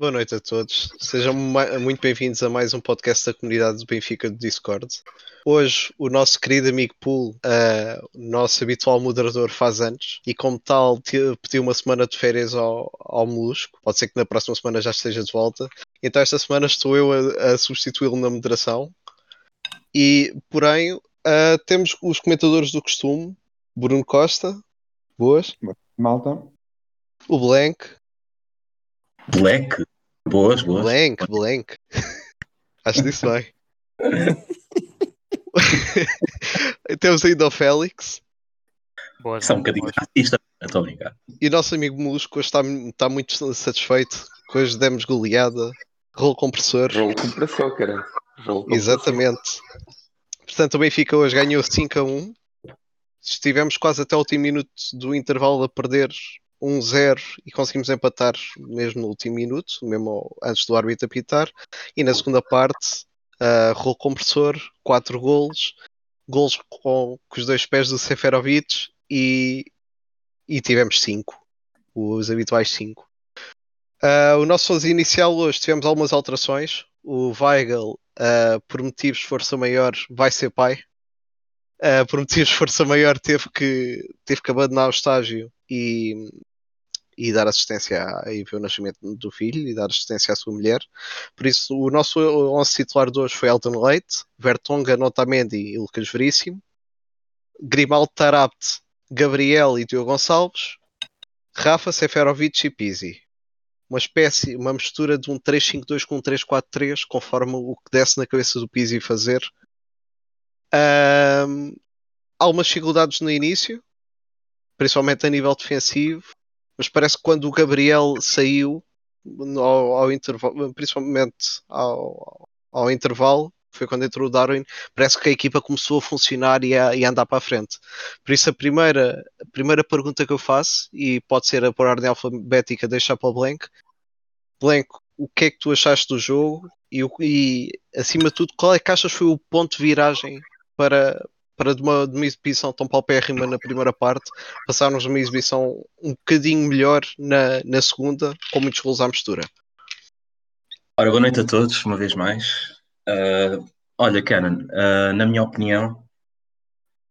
Boa noite a todos. Sejam muito bem-vindos a mais um podcast da comunidade do Benfica do Discord. Hoje, o nosso querido amigo Pool, uh, nosso habitual moderador, faz anos e, como tal, pediu uma semana de férias ao, ao Molusco. Pode ser que na próxima semana já esteja de volta. Então, esta semana estou eu a, a substituí-lo na moderação. E, porém, uh, temos os comentadores do costume: Bruno Costa, boas. Malta. O Blank. Black? Boas, boas. Blank, blank. Acho disso bem. Temos ainda o Félix. Boas, São um bocadinho racista, estou a brincar. E o nosso amigo Molusco está, está muito satisfeito. Hoje demos goleada. Rolo compressor. Rolo compressor, cara. Exatamente. Portanto, o Benfica hoje ganhou 5 a 1. Estivemos quase até o último minuto do intervalo a perder 1-0 e conseguimos empatar mesmo no último minuto, mesmo antes do árbitro apitar. E na segunda parte, uh, rolo compressor, 4 golos, golos com, com, os dois pés do Seferovic e, e tivemos 5, os habituais 5. Uh, ah, o nosso fase inicial hoje tivemos algumas alterações. O Weigel, uh, por motivos de força maior, vai ser pai. Uh, por motivos de força maior, teve que, teve que abandonar o estágio e, e dar assistência a, e ver o nascimento do filho e dar assistência à sua mulher. Por isso, o nosso 11 titular de hoje foi Elton Leite, Vertonga, Notamendi e Lucas Veríssimo, Grimaldo Tarapt, Gabriel e Diogo Gonçalves, Rafa, Seferovic e Pizzi. Uma espécie, uma mistura de um 3-5-2 com um 3-4-3, conforme o que desse na cabeça do Pizzi fazer. Um, algumas dificuldades no início, principalmente a nível defensivo mas parece que quando o Gabriel saiu ao, ao intervalo, principalmente ao, ao, intervalo, foi quando entrou o Darwin, parece que a equipa começou a funcionar e a, e a andar para a frente. Por isso a primeira, a primeira pergunta que eu faço, e pode ser por ordem alfabética, deixar para o Blank. Blank, o que é que tu achaste do jogo? E, e acima de tudo, qual é que achas foi o ponto de viragem para, para de uma, de uma exibição tão paupérrima na primeira parte, passarmos uma exibição um bocadinho melhor na, na segunda, com muitos gols à mistura. Ora, boa noite a todos, uma vez mais. Uh, olha, Canon, uh, na minha opinião,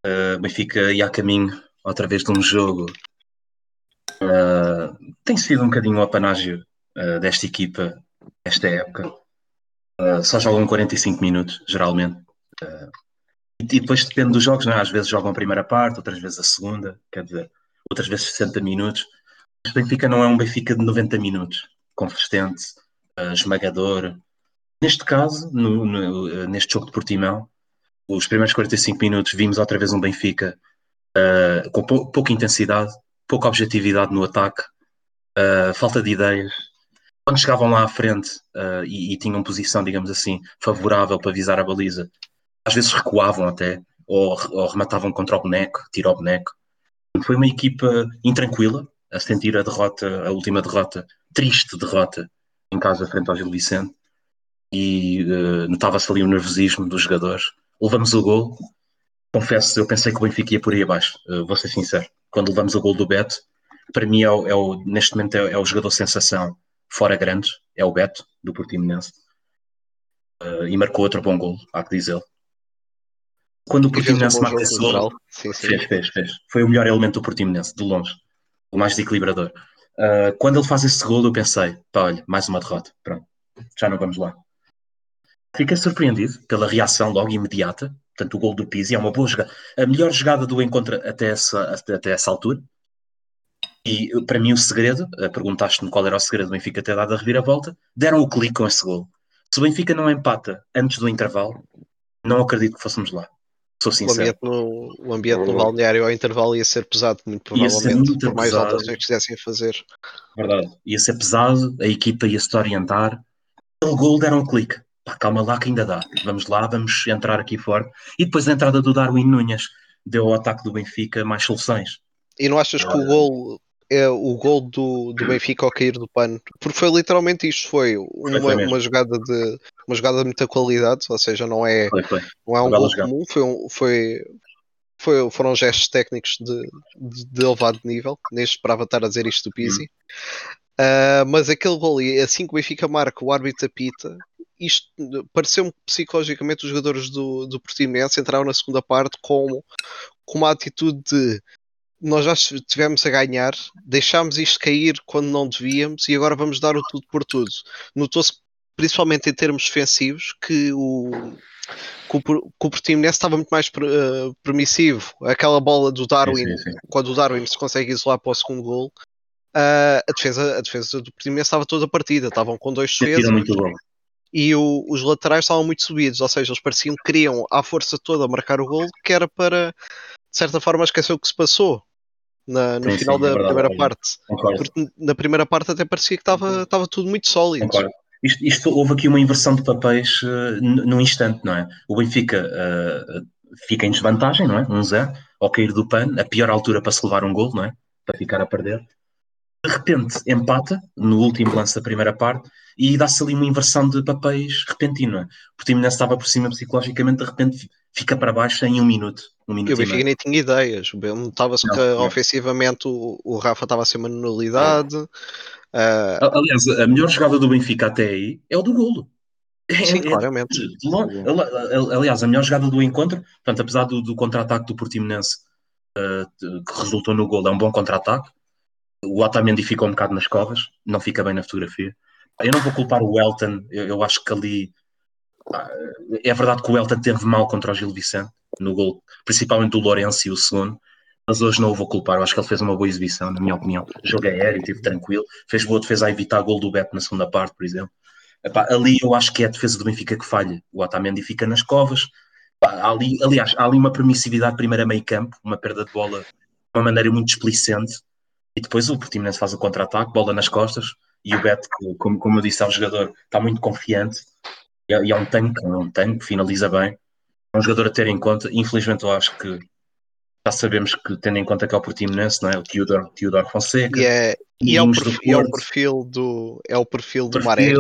uh, Benfica ia a caminho outra vez de um jogo. Uh, tem sido um bocadinho o apanágio desta equipa, esta época. só jogam 45 minutos, geralmente. E depois depende dos jogos, não é? às vezes jogam a primeira parte, outras vezes a segunda, quer dizer, outras vezes 60 minutos. O Benfica não é um Benfica de 90 minutos, consistente, uh, esmagador. Neste caso, no, no, uh, neste jogo de Portimão, os primeiros 45 minutos vimos outra vez um Benfica uh, com pou, pouca intensidade, pouca objetividade no ataque, falta de ideias. Quando chegavam lá à frente e, e tinham posição, digamos assim, favorável para visar a baliza, às vezes recuavam até, ou, ou rematavam contra o boneco, tiro ao boneco. Foi uma equipa intranquila a sentir a derrota, a última derrota, triste derrota, em casa frente ao Gil Vicente. E uh, notava-se ali o nervosismo dos jogadores. Levamos o gol. Confesso, eu pensei que o Benfica ia por aí abaixo, uh, vou ser sincero. Quando levamos o gol do Beto, para mim é o, é o neste momento é, é, o jogador sensação fora grandes, é o Beto, do Portimonense. Uh, e marcou outro bom gol, há que dizer quando o Portimonense marca esse gol, fez, fez, fez. Foi o melhor elemento do Portimonense, de longe. O mais desequilibrador. Uh, quando ele faz esse gol, eu pensei, pá, olha, mais uma derrota. Pronto, já não vamos lá. Fiquei surpreendido pela reação logo imediata. Portanto, o gol do Pizzi é uma boa jogada. A melhor jogada do encontro até essa, até essa altura. E para mim o segredo, ah, perguntaste-me qual era o segredo do Benfica ter dado a reviravolta, deram o clique com esse gol. Se o Benfica não empata antes do intervalo, não acredito que fôssemos lá. Sou sincero. O ambiente no, o ambiente no balneário ao intervalo ia ser pesado, muito provavelmente, muito por mais pesado. alterações que quisessem fazer. Verdade. Ia ser pesado, a equipa ia se orientar. O gol deram um clique. Pá, calma lá que ainda dá. Vamos lá, vamos entrar aqui fora. E depois a entrada do Darwin Nunes deu ao ataque do Benfica mais soluções. E não achas que o gol é o gol do, do Benfica ao cair do pano, porque foi literalmente isto, foi uma, uma jogada de uma jogada de muita qualidade, ou seja, não é, foi, foi. Não é um gol comum, foi, um, foi, foi, foram gestos técnicos de, de, de, elevado nível, nem esperava estar a dizer isto do Pizzi. Uh, mas aquele gol, e assim que o Benfica marca, o árbitro apita, isto pareceu-me que psicologicamente os jogadores do, do Portimonense entraram na segunda parte com, com uma atitude de nós já estivemos a ganhar, deixámos isto cair quando não devíamos e agora vamos dar o tudo por tudo. Notou-se principalmente em termos defensivos que o, que o, que o Portimonense estava muito mais uh, permissivo. Aquela bola do Darwin, sim, sim, sim. quando o Darwin se consegue isolar para o segundo gol, uh, a, defesa, a defesa do Portimonense estava toda a partida, estavam com dois defesas e o, os laterais estavam muito subidos, ou seja, eles pareciam que queriam à força toda marcar o gol, que era para de certa forma esquecer o que se passou na, no final sim, da é verdade, primeira é parte. Concordo. Porque na primeira parte até parecia que estava, estava tudo muito sólido. Concordo. Isto, isto, houve aqui uma inversão de papéis uh, num instante, não é? O Benfica uh, fica em desvantagem, não é? 1-0, um ao cair do pano, a pior altura para se levar um gol, não é? Para ficar a perder. De repente empata no último lance da primeira parte e dá-se ali uma inversão de papéis repentina. O Timonense estava por cima psicologicamente, de repente fica para baixo em um minuto. Um minuto e o Benfica nem tinha ideias. Não. ofensivamente o, o Rafa estava a ser uma nulidade. Uh... Aliás, a melhor jogada do Benfica até aí é o do golo. Sim, é, claramente. aliás, a melhor jogada do encontro, portanto, apesar do, do contra-ataque do Portimonense uh, que resultou no golo, é um bom contra-ataque. O Otamendi fica um bocado nas covas, não fica bem na fotografia. Eu não vou culpar o Elton, eu, eu acho que ali é verdade que o Elton teve mal contra o Gil Vicente no gol, principalmente do Lourenço e o segundo, mas hoje não o vou culpar. Eu acho que ele fez uma boa exibição, na minha opinião. Jogo aéreo, teve tranquilo, fez boa defesa a evitar gol do Beto na segunda parte, por exemplo. Epá, ali eu acho que é a defesa do Benfica que falha. O Otamendi fica nas covas. Epá, ali, aliás, há ali uma permissividade primeiro a meio campo, uma perda de bola de uma maneira muito explicente. E depois o Portimonense faz o contra-ataque, bola nas costas. E o Beto, como, como eu disse ao jogador, está muito confiante e é um tanque, é um tanque, finaliza bem. É um jogador a ter em conta. Infelizmente, eu acho que já sabemos que, tendo em conta que é o Portimonense, não é? O Theodore, Theodore Fonseca. E é, e é, o perfil, é o perfil do, é o perfil do Maré.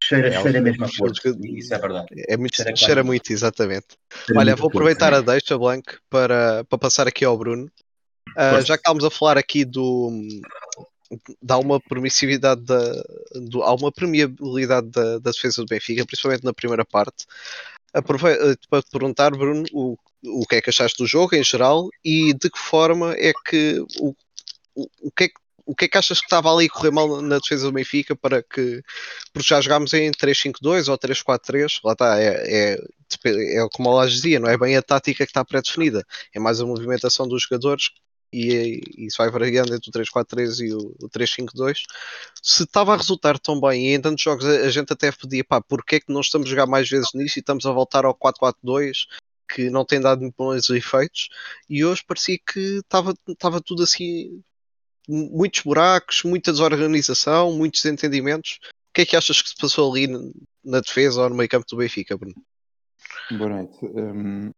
Cheira, é cheira mesmo a Porto, isso é verdade. É muito, cheira, cheira muito, exatamente. Cheira Olha, muito vou aproveitar a deixa, Blanco, para, para passar aqui ao Bruno. Uh, já que estávamos a falar aqui do, dá uma permissividade da, do, há uma permeabilidade da, da, defesa do Benfica, principalmente na primeira parte. Aproveito eh, para te perguntar, Bruno, o, o que é que achaste do jogo em geral e de que forma é que o, o, o que é que o que é que achas que estava ali a correr mal na defesa do Benfica para que. Porque já jogámos em 3-5-2 ou 3-4-3, lá está, é, é, é como lá dizia, não é bem a tática que está pré-definida, é mais a movimentação dos jogadores e, e isso vai variando entre o 3-4-3 e o, o 3-5-2. Se estava a resultar tão bem e em tantos jogos a, a gente até pedia, pá, porque é que não estamos a jogar mais vezes nisso e estamos a voltar ao 4-4-2 que não tem dado muito bons efeitos e hoje parecia que estava, tudo assim muitos buracos, muita desorganização, muitos desentendimentos. O que é que achas que se passou ali na defesa ou no meio campo do Benfica, Bruno? Boa noite. Um,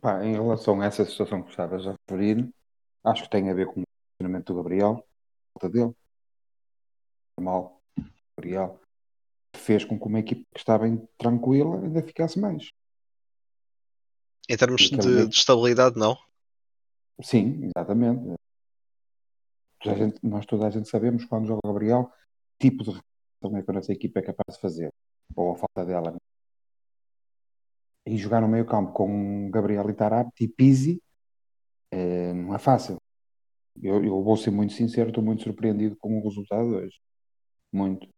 pá, em relação a essa situação que estavas a referir, Acho que tem a ver com o funcionamento do Gabriel, falta dele. Mal, Gabriel fez com que uma equipe que estava tranquila ainda ficasse mais. Em termos de, de, estabilidade, não? Sim, exatamente. Toda gente, nós toda a gente sabemos quando joga o Gabriel, tipo de também que a nossa equipa é capaz de fazer, ou a falta dela. E jogar no meio campo com Gabriel e Tarapti e Pizzi é, não é fácil. Eu, eu, vou ser muito sincero, estou muito surpreendido com o resultado de hoje. Muito.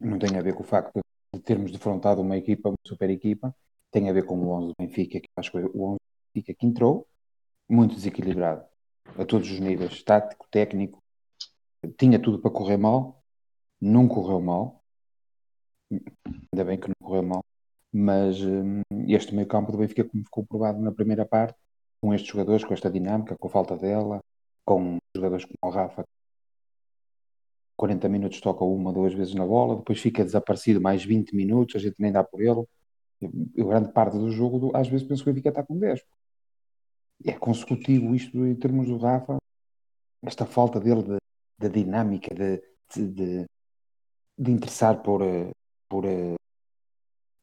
Não tem a ver com o facto de termos defrontado uma equipa, uma super equipa, tem a ver com o 11 do Benfica, que acho que o 11 do Benfica que entrou, muito desequilibrado, a todos os níveis, tático, técnico, tinha tudo para correr mal, não correu mal, ainda bem que não correu mal, mas hum, este meio campo do Benfica, como ficou provado na primeira parte, com estes jogadores, com esta dinâmica, com a falta dela, com jogadores como o Rafa, 40 minutos toca uma, duas vezes na bola, depois fica desaparecido mais 20 minutos, a gente nem dá por ele. Eu, grande parte do jogo, às vezes penso que o Benfica está com 10. É consecutivo isto em termos do Rafa, esta falta dele de, de dinâmica, de, de, de, interessar por, eh, por, eh,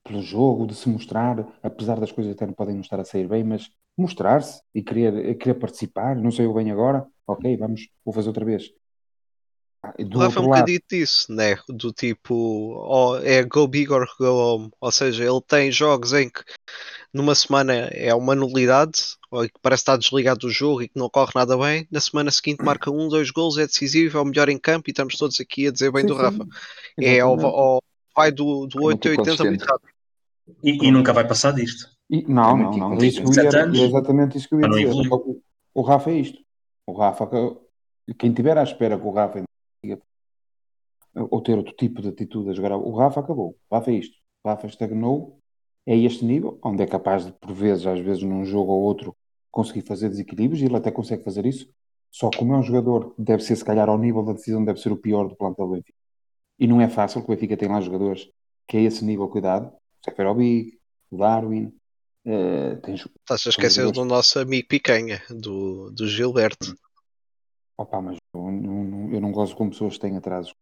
pelo jogo, de se mostrar, apesar das coisas até não podem não estar a sair bem, mas mostrar-se e querer, querer participar, não sei o bem agora, ok, vamos, vou fazer outra vez. Do O Rafa é outro um lado, bocadinho disso, né? Do tipo, ó, é go big or go home. Ou seja, ele tem jogos em que numa semana é uma nulidade, ou que parece estar desligado do jogo e que não corre nada bem. Na semana seguinte marca um, dois gols, é decisivo, é o melhor em campo e estamos todos aqui a dizer bem sim, do sim, Rafa. É, exatamente. ó, vai do, do É muito 8 a 80 muito rápido. E, e nunca vai passar disto. E- não, É não, muito não. É, isso é exatamente isso que eu ia não dizer. O, o Rafa é isto. O Rafa, que- quem tiver à espera que o Rafa ou ter outro tipo de atitude a jogar, o Rafa acabou. O Rafa é isto. O Rafa estagnou, é este nível, onde é capaz de, por vezes, às vezes num jogo ou outro, conseguir fazer desequilíbrios, e ele até consegue fazer isso. Só como é um jogador que deve ser, se calhar, ao nível da decisão, deve ser o pior do plantel do Benfica. E não é fácil, que o Benfica tem lá jogadores que é esse nível, cuidado. O Seferovic, o Darwin, eh, tens Estás a esquecer do nosso amigo Picanha, do, do Gilberto. Opa, mas eu não, eu não gosto com pessoas que têm atrasos.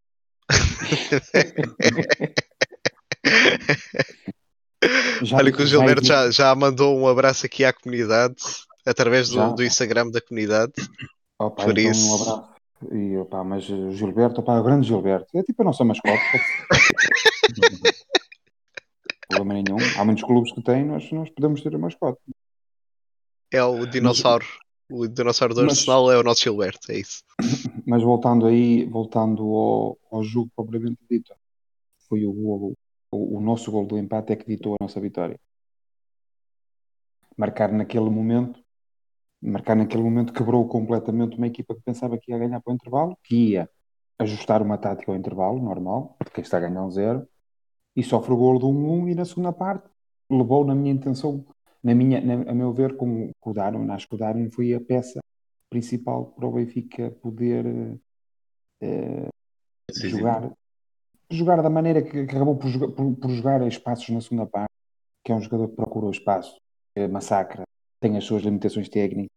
Já- Olha que o Gilberto já, já mandou um abraço aqui à comunidade através do, do Instagram da comunidade. Opa, por então, isso. um abraço. E, opa, mas o Gilberto, opa, o grande Gilberto, é tipo a nossa mascote. Problema nenhum. Há muitos clubes que têm, nós, nós podemos ter a mascote. É o dinossauro. O dinossauro do Mas- Arsenal é o nosso Gilberto, é isso. Mas voltando aí, voltando ao, ao jogo propriamente dito, foi o, golo- o, o nosso gol do empate é que ditou a nossa vitória. Marcar naquele momento, marcar naquele momento quebrou completamente uma equipa que pensava que ia ganhar para o intervalo, que ia ajustar uma tática ao intervalo, normal, porque está a ganhar um zero, e sofre o golo do 1-1 e na segunda parte levou na minha intenção, na minha, na- a meu ver, com, com o Darwin, acho que o Darwin foi a peça principal para o Benfica poder Decisivo. jogar, jogar da maneira que, que acabou por jogar, por, por jogar espaços na segunda parte, que é um jogador que procura o espaço, eh, massacra, tem as suas limitações técnicas,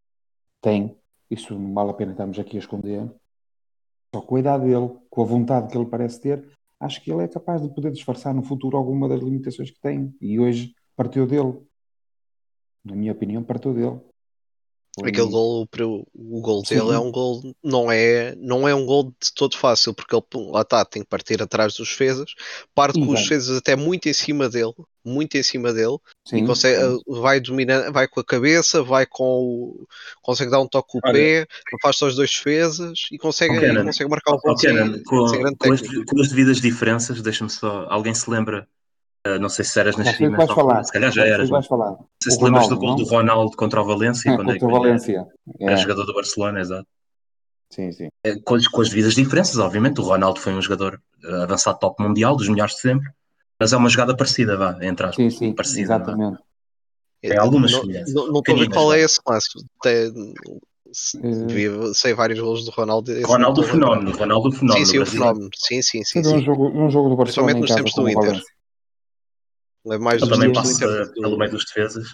tem, isso não vale a pena estarmos aqui a esconder. Só com a idade dele, com a vontade que ele parece ter, acho que ele é capaz de poder disfarçar no futuro alguma das limitações que tem. E hoje partiu dele. Na minha opinião, partiu dele. Foi- Aquele gol, o, o gol Sim. dele é um gol, não é, não é um gol de todo fácil, porque ele lá está, tem que partir atrás dos defesas, parte com os vai. defesas até muito em cima dele, muito em cima dele, Sim, e consegue, sim. vai dominar, vai com a cabeça, vai com o, consegue dar um toque com o pé, afasta os dois defesas e consegue, Kenan. e consegue marcar o sem, Kenan, com, sem com as, com as devidas diferenças, deixa-me só. Alguém se lembra? Uh, não sei se eras que nascido vais falar. se calhar já eras. Não vais falar. sei se O te lembras do Ronaldo, gol do não? Ronaldo contra o Valência, quando é Contra que o Valência. era É, jogador do Barcelona, exato. sim, sim. Eh, Com, as- com as devidas diferenças, obviamente. O Ronaldo foi um jogador eh, avançado top mundial, dos melhores de sempre, mas é uma jogada parecida, vá, entre aspas. Sim, sim, parecida, vá. exatamente. Tem algumas não, semelhanças, não, não estou a ver qual é esse. Tem, se- Eh, sei vários gols do Ronaldo. não Ronaldo. Fenómeno, Ronaldo Fenómeno. Sim, sim, o fenómeno. Sim, sim, sim. Teve um sim. jogo, um jogo do Barcelona Principalmente nos tempos do Inter. Valência. É mais Ele também passa do- pelo meio dos defesas.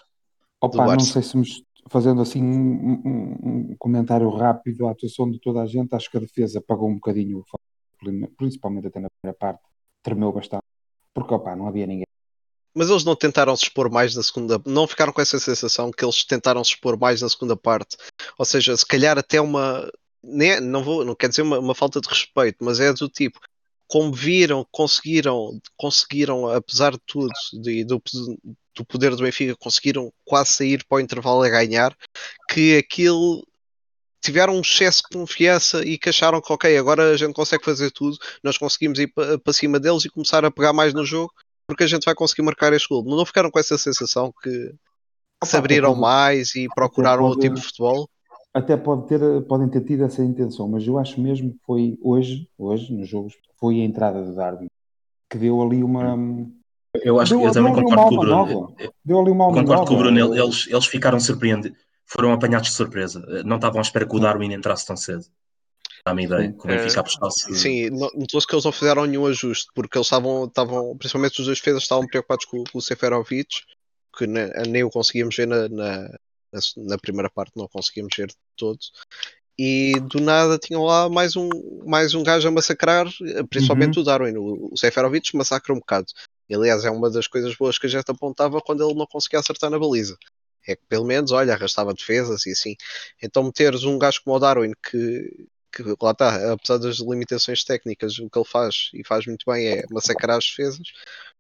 Opa, do não sei se me fazendo assim um, um- um comentário rápido à atuação de toda a gente, acho que a defesa pagou um bocadinho, principalmente até na primeira parte, tremeu bastante, porque opa, não havia ninguém. Mas eles não tentaram se expor mais na segunda. Não ficaram com essa sensação que eles tentaram se expor mais na segunda parte. Ou seja, se calhar até uma. nem- Não, vou, não quer dizer uma, uma falta de respeito, mas é do tipo. Como viram, conseguiram, conseguiram, apesar de tudo, de- do, do poder do Benfica, conseguiram quase sair para o intervalo a ganhar, que aquilo tiveram um excesso de confiança e que acharam que ok, agora a gente consegue fazer tudo, nós conseguimos ir pa- para cima deles e começar a pegar mais no jogo, porque a gente vai conseguir marcar este gol. Não ficaram com essa sensação que se abriram mais e procuraram outro tipo de futebol? Até pode ter, podem ter tido essa intenção, mas eu acho mesmo que foi hoje, hoje, nos jogos, foi a entrada de Darwin, que deu ali uma. Eu acho Deu- que eu também concordo com o uma Bruno. Deu ali uma Eu concordo com o. Bruno. Eles, eles ficaram surpreendidos. Foram apanhados de surpresa. Não estavam à espera que o. Darwin entrasse tão cedo. Dá-me ideia. Sim. Que o Benfica É, apostasse. Sim, não- notou-se que eles não fizeram nenhum ajuste, porque eles estavam, estavam principalmente os dois defesas, estavam preocupados com, com o Seferovic, que ne- nem o conseguíamos ver na, na, na, na primeira parte, não conseguíamos ver de todo. E do nada tinham lá mais um, mais um gajo a massacrar, principalmente Uhum. o Darwin. O, o Seferovic massacra um bocado. E, aliás, é uma das coisas boas que a gente apontava quando ele não conseguia acertar na baliza. É que pelo menos, olha, arrastava defesas e assim. Então meteres um gajo como o Darwin que, que lá está, apesar das limitações técnicas, o que ele faz e faz muito bem é massacrar as defesas.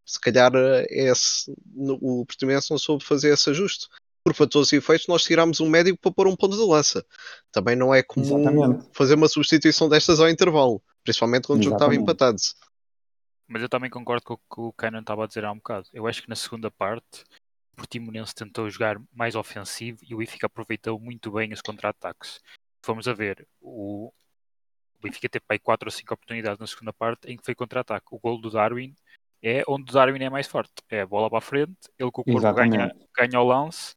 Se calhar é esse, o Portimonense não soube fazer esse ajuste. Para todos os efeitos nós tirámos um médico para pôr um ponto de lança. Também não é comum Exatamente. fazer uma substituição destas ao intervalo, principalmente quando o jogo estava empatado. Mas eu também concordo com o que o Canon estava a dizer há um bocado. Eu acho que na segunda parte o Portimonense tentou jogar mais ofensivo e o Benfica aproveitou muito bem os contra-ataques. Fomos a ver, o, o Benfica teve aí 4 ou 5 oportunidades na segunda parte em que foi contra-ataque. O gol do Darwin é onde o Darwin é mais forte. É a bola para a frente, ele com o corpo ganha, ganha o lance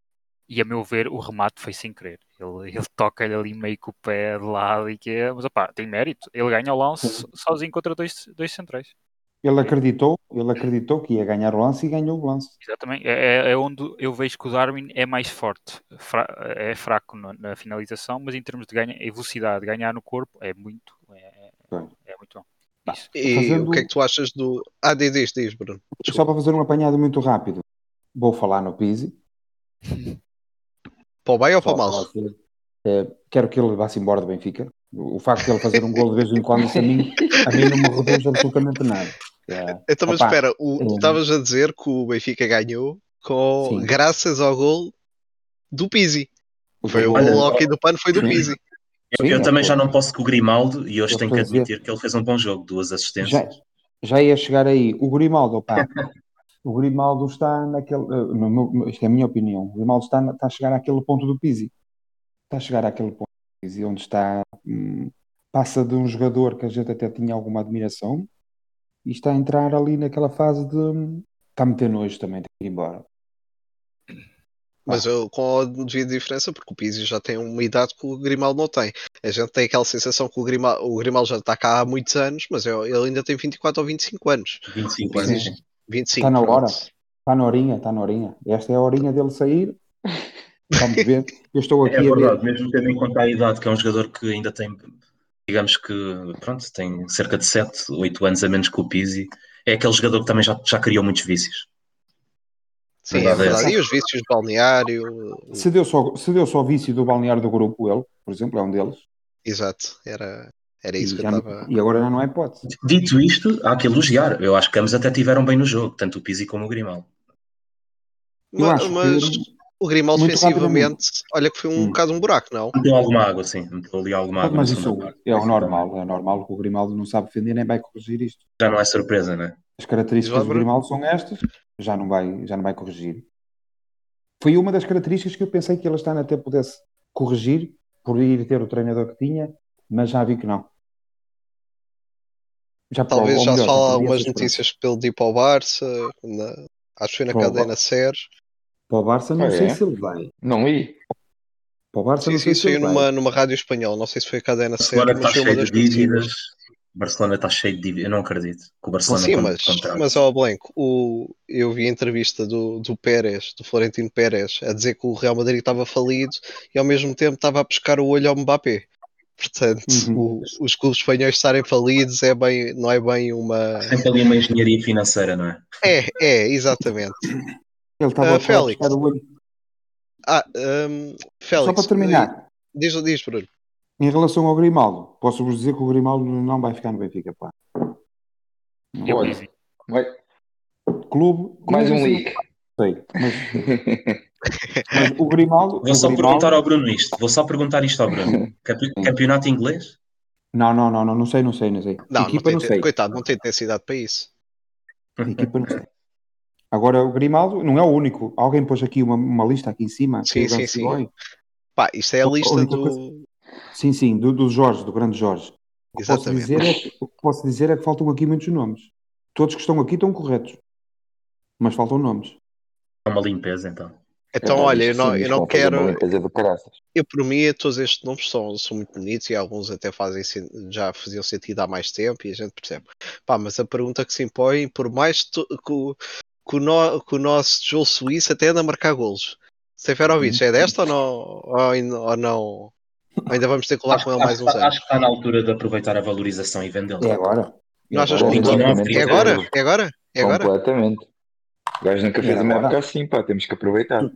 e a meu ver o remate foi sem querer. Ele, ele toca-lhe ali meio com o pé de lado e que é, mas opá, tem mérito. Ele ganha o lance sozinho contra dois, dois centrais. Ele acreditou, ele acreditou que ia ganhar o lance e ganhou o lance. Exatamente. É, é- é onde eu vejo que o Darwin é mais forte. Fra- é fraco no- na finalização, mas em termos de ganha, e velocidade, ganhar no corpo é muito, é, Bem. é muito bom. Isso. E Fazendo- o que é que tu achas do. Ah, diz, diz, diz, Bruno. Só para fazer um apanhado muito rápido, vou falar no Pizzi. Para o bem ou para o mal? eh, quero que ele vá-se embora do Benfica. O facto de ele fazer um gol de vez em quando, a mim, a mim não me reduz absolutamente nada. É, Então, mas opa, espera, o, tu é- estavas a dizer que o Benfica ganhou com, Sim. graças ao gol do Pizzi. Foi o Olha, gol do pano, foi do sim. Pizzi. Eu, Sim, eu é, também pô. já não posso com o Grimaldo e hoje tenho que estou a dizer- admitir que ele fez um bom jogo, duas já, assistências. já ia chegar aí. O Grimaldo, pá, o Grimaldo está naquele. eh, no meu- isto é a minha opinião. O Grimaldo está, está a chegar àquele ponto do Pizzi. Está a chegar àquele ponto do Pizzi, onde está. hum, passa de um jogador que a gente até tinha alguma admiração e está a entrar ali naquela fase de. hum, Está a meter nojo também, tem que ir embora. Mas eu, com a devida diferença, porque o Pizzi já tem uma idade que o Grimaldo não tem. A gente tem aquela sensação que o Grimaldo, o Grimaldo já está cá há muitos anos, mas eu- ele ainda tem 24 ou 25 anos. 25 Sim. anos. Sim. 25. Está na pronto. hora. Está na horinha, está na horinha. Esta é a horinha dele sair. Vamos ver. Eu estou aqui É a ver. verdade, mesmo tendo em conta a idade, que é um jogador que ainda tem, digamos que, pronto, tem cerca de 7, 8 anos a menos que o Pizzi, é aquele jogador que também já, já criou muitos vícios. Sim, é Verdade é. E os vícios de balneário. Se deu, só, se deu só vício do balneário do grupo, ele, por exemplo, é um deles. Exato, era, era E, isso que eu estava. e agora já não é hipótese. Dito isto, há que elogiar. Eu acho que ambos até tiveram bem no jogo, tanto o Pizzi como o Grimaldo. Eu Ma- acho Mas, que o Grimaldo defensivamente, olha que foi um Hum. bocado um buraco, não? Meteu alguma água, sim. Meteu ali alguma água. Mas isso é o normal, é normal que o Grimaldo não sabe defender nem vai corrigir isto. Já não é surpresa, né? As características do. Grimaldo são estas, já não vai, já não vai corrigir. Foi uma das características que eu pensei que ele ano até pudesse corrigir, por ir ter o treinador que tinha, mas já vi que não. Já Talvez já se fala algumas notícias que ele ir para o Barça, na- acho que foi na Para o cadena Ser. Para o Barça não Ah, sei é? se ele vai. Não ir. Para o Barça Sim, não sim, sei se saiu ele vai. numa, numa rádio espanhola, não sei se foi a cadena Ser, Barcelona mas está cheio de dívidas. Barcelona está cheio de dívidas. Eu não acredito que o Barcelona Sim, mas, mas ó Blanco, o, eu vi a entrevista do, do Pérez, do Florentino Pérez, a dizer que o Real Madrid estava falido e ao mesmo tempo estava a pescar o olho ao Mbappé. Portanto, Uhum. o- os clubes espanhóis estarem falidos é bem, não é bem uma. Sempre ali uma engenharia financeira, não é? É, é, exatamente. Ele estava Ah, a Félix. o. Ah, hum, Félix, Só para terminar, Diz, diz, Bruno. em relação ao Grimaldo, posso-vos dizer que o Grimaldo não vai ficar no Benfica, pá. Olha. Vai. Clube, Mais um sim, leak. sei, mas, mas o Grimaldo, Vou o só Grimaldo- perguntar ao Bruno isto. Vou só perguntar isto ao Bruno. Campe- Campeonato inglês? Não, não, não, não, não sei, não sei, não sei. Não, Equipa não não, tem, sei. coitado, não tem intensidade para isso. Equipa não sei. Agora o Grimaldo não é o único. Alguém pôs aqui uma, uma lista aqui em cima. Sim, é o sim, Ganso sim. Boy. Pá, isto é a lista única do. Sim, sim, do, do Jorge, do grande Jorge. O que, posso Exatamente. dizer é que, o que posso dizer é que faltam aqui muitos nomes. Todos que estão aqui estão corretos. Mas faltam nomes. É uma limpeza, então. Então, É, olha, eu não, eu não uma quero. Eu, por mim, todos estes nomes são, são muito bonitos e alguns até fazem, já faziam sentido há mais tempo e a gente percebe. Pá, mas a pergunta que se impõe, por mais que, o, que, o no- que o nosso Joel Suíço até anda a marcar golos. Seferovic, é desta ou não? Ou, ainda- ou não? Ainda vamos ter que colar com ele mais uns anos? acho que está na altura de aproveitar a valorização e vendê-lo. É agora. Não achas que. É agora? É agora? É agora? Completamente. O gajo nunca fez uma época assim, pá, temos que aproveitar.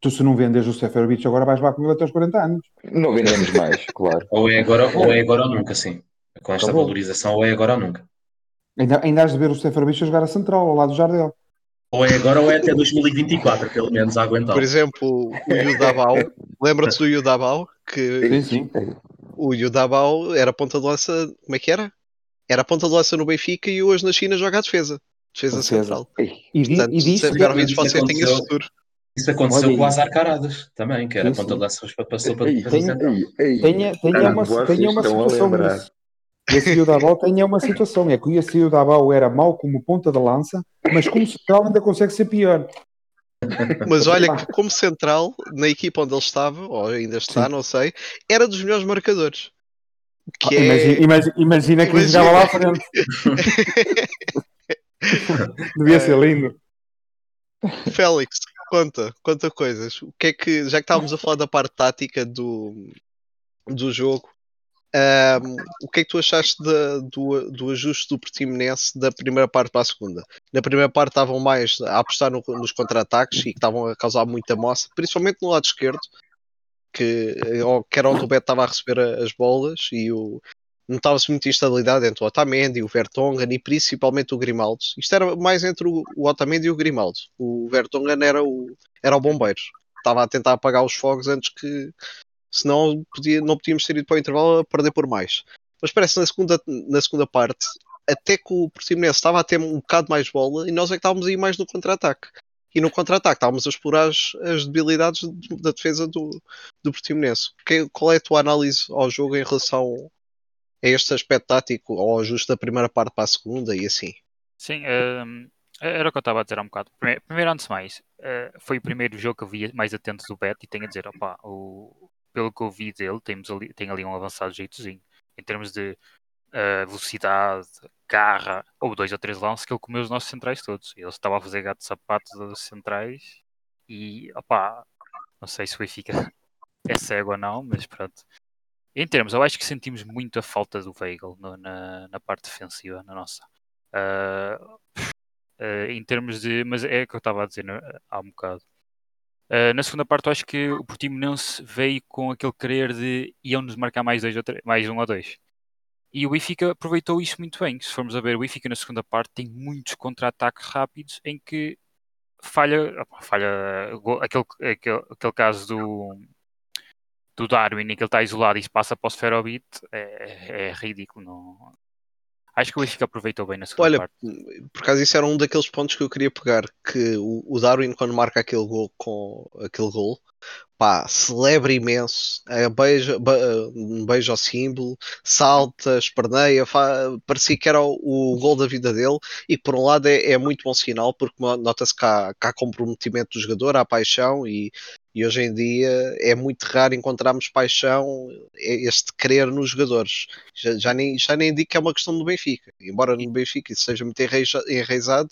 Tu, se não vendes o Seferovic, agora vais lá com ele até aos 40 anos. Não vendemos mais, claro. Ou é agora ou, é agora ou nunca, sim. Com esta Acabou. valorização, ou é agora ou nunca. Ainda, ainda has de ver o Seferovic a jogar a central, ao lado do Jardel. Ou é agora ou é até 2024, pelo menos a aguentar. Por exemplo, o Yudabau, lembra-te do Yudabau? Que Sim, sim. o Yudabau era ponta de lança, como é que era? Era ponta de lança no Benfica e hoje na China joga a defesa. Defesa Defesa. central. E, Portanto, e disse Isso vocês têm esse aconteceu. futuro. Isso aconteceu Olha com o. Azar Caradas também, que era Sim, ponta de lanças para passou para ei, Tenha- ei, tenha, tenha uma, tenha uma situação nisso. Esse Yudabal tenha uma situação. É que o Esse Yudabal era mau como ponta de lança, mas como central ainda consegue ser pior. Mas olha que como central, na equipa onde ele estava, ou ainda está, Sim. não sei, era dos melhores marcadores. Que Ah, é... imagina, imagina, imagina que ele jogava lá à frente. Devia ser lindo. Félix, conta, conta coisas. O que é que, já que estávamos a falar da parte tática do, do jogo, ahm, o que é que tu achaste da- do, do ajuste do Portimonense da primeira parte para a segunda? Na primeira parte estavam mais a apostar no- nos contra-ataques e que estavam a causar muita moça, principalmente no lado esquerdo, que, ou- que era onde o Beto estava a receber as bolas e o, notava-se muita instabilidade entre o Otamendi, o Vertonghen e principalmente o Grimaldo. Isto era mais entre o, Otamendi e o Grimaldo. O Vertonghen era o, era o bombeiro. Estava a tentar apagar os fogos antes que, senão podia, não podíamos ter ido para o intervalo a perder por mais. Mas parece que na segunda, na segunda parte, até que o Portimonense estava a ter um bocado mais bola e nós é que estávamos a ir mais no contra-ataque. E no contra-ataque estávamos a explorar as, as debilidades da defesa do, do Portimonense. Que- qual é a tua análise ao jogo em relação a este aspecto tático, ao ajuste da primeira parte para a segunda e assim? Sim, hum, era o que eu estava a dizer há um bocado. Primeiro, primeiro antes de mais, eh, foi o primeiro jogo que eu vi mais atento do Bet e tenho a dizer, opá, o, pelo que eu vi dele, temos ali, tem ali um avançado jeitozinho. Em termos de eh, velocidade, garra, ou dois ou três lances que ele comeu os nossos centrais todos. Ele estava a fazer gato de sapatos dos centrais e, opá, não sei se o Benfica é cego ou não, mas pronto. Em termos, eu acho que sentimos muito a falta do Weigl no- na, na parte defensiva, na nossa. Ah, ah, em termos de. Mas é o que eu estava a dizer né, há um bocado. Ah, na segunda parte, eu acho que o Portimonense veio com aquele querer de iam-nos marcar mais, dois três, mais um ou dois. E o Benfica aproveitou isso muito bem. Se formos a ver, o Benfica na segunda parte tem muitos contra-ataques rápidos em que falha, falha aquele, aquele, aquele caso do, do Darwin em que ele está isolado e se passa para o Sferovit é, é ridículo. Não... Acho que o Benfica aproveitou bem na segunda Olha, parte. por acaso isso era um daqueles pontos que eu queria pegar, que o, o Darwin quando marca aquele gol com aquele gol, pá, celebra imenso, é, beija, be- beijo ao símbolo, salta, esperneia, fa- parecia que era o, o gol da vida dele e por um lado é, é muito bom sinal porque nota-se que há, que há comprometimento do jogador, há paixão e, e hoje em dia é muito raro encontrarmos paixão, é este querer nos jogadores. Já, já nem, já nem digo que é uma questão do Benfica, embora no Benfica isso seja muito enraiza- enraizado,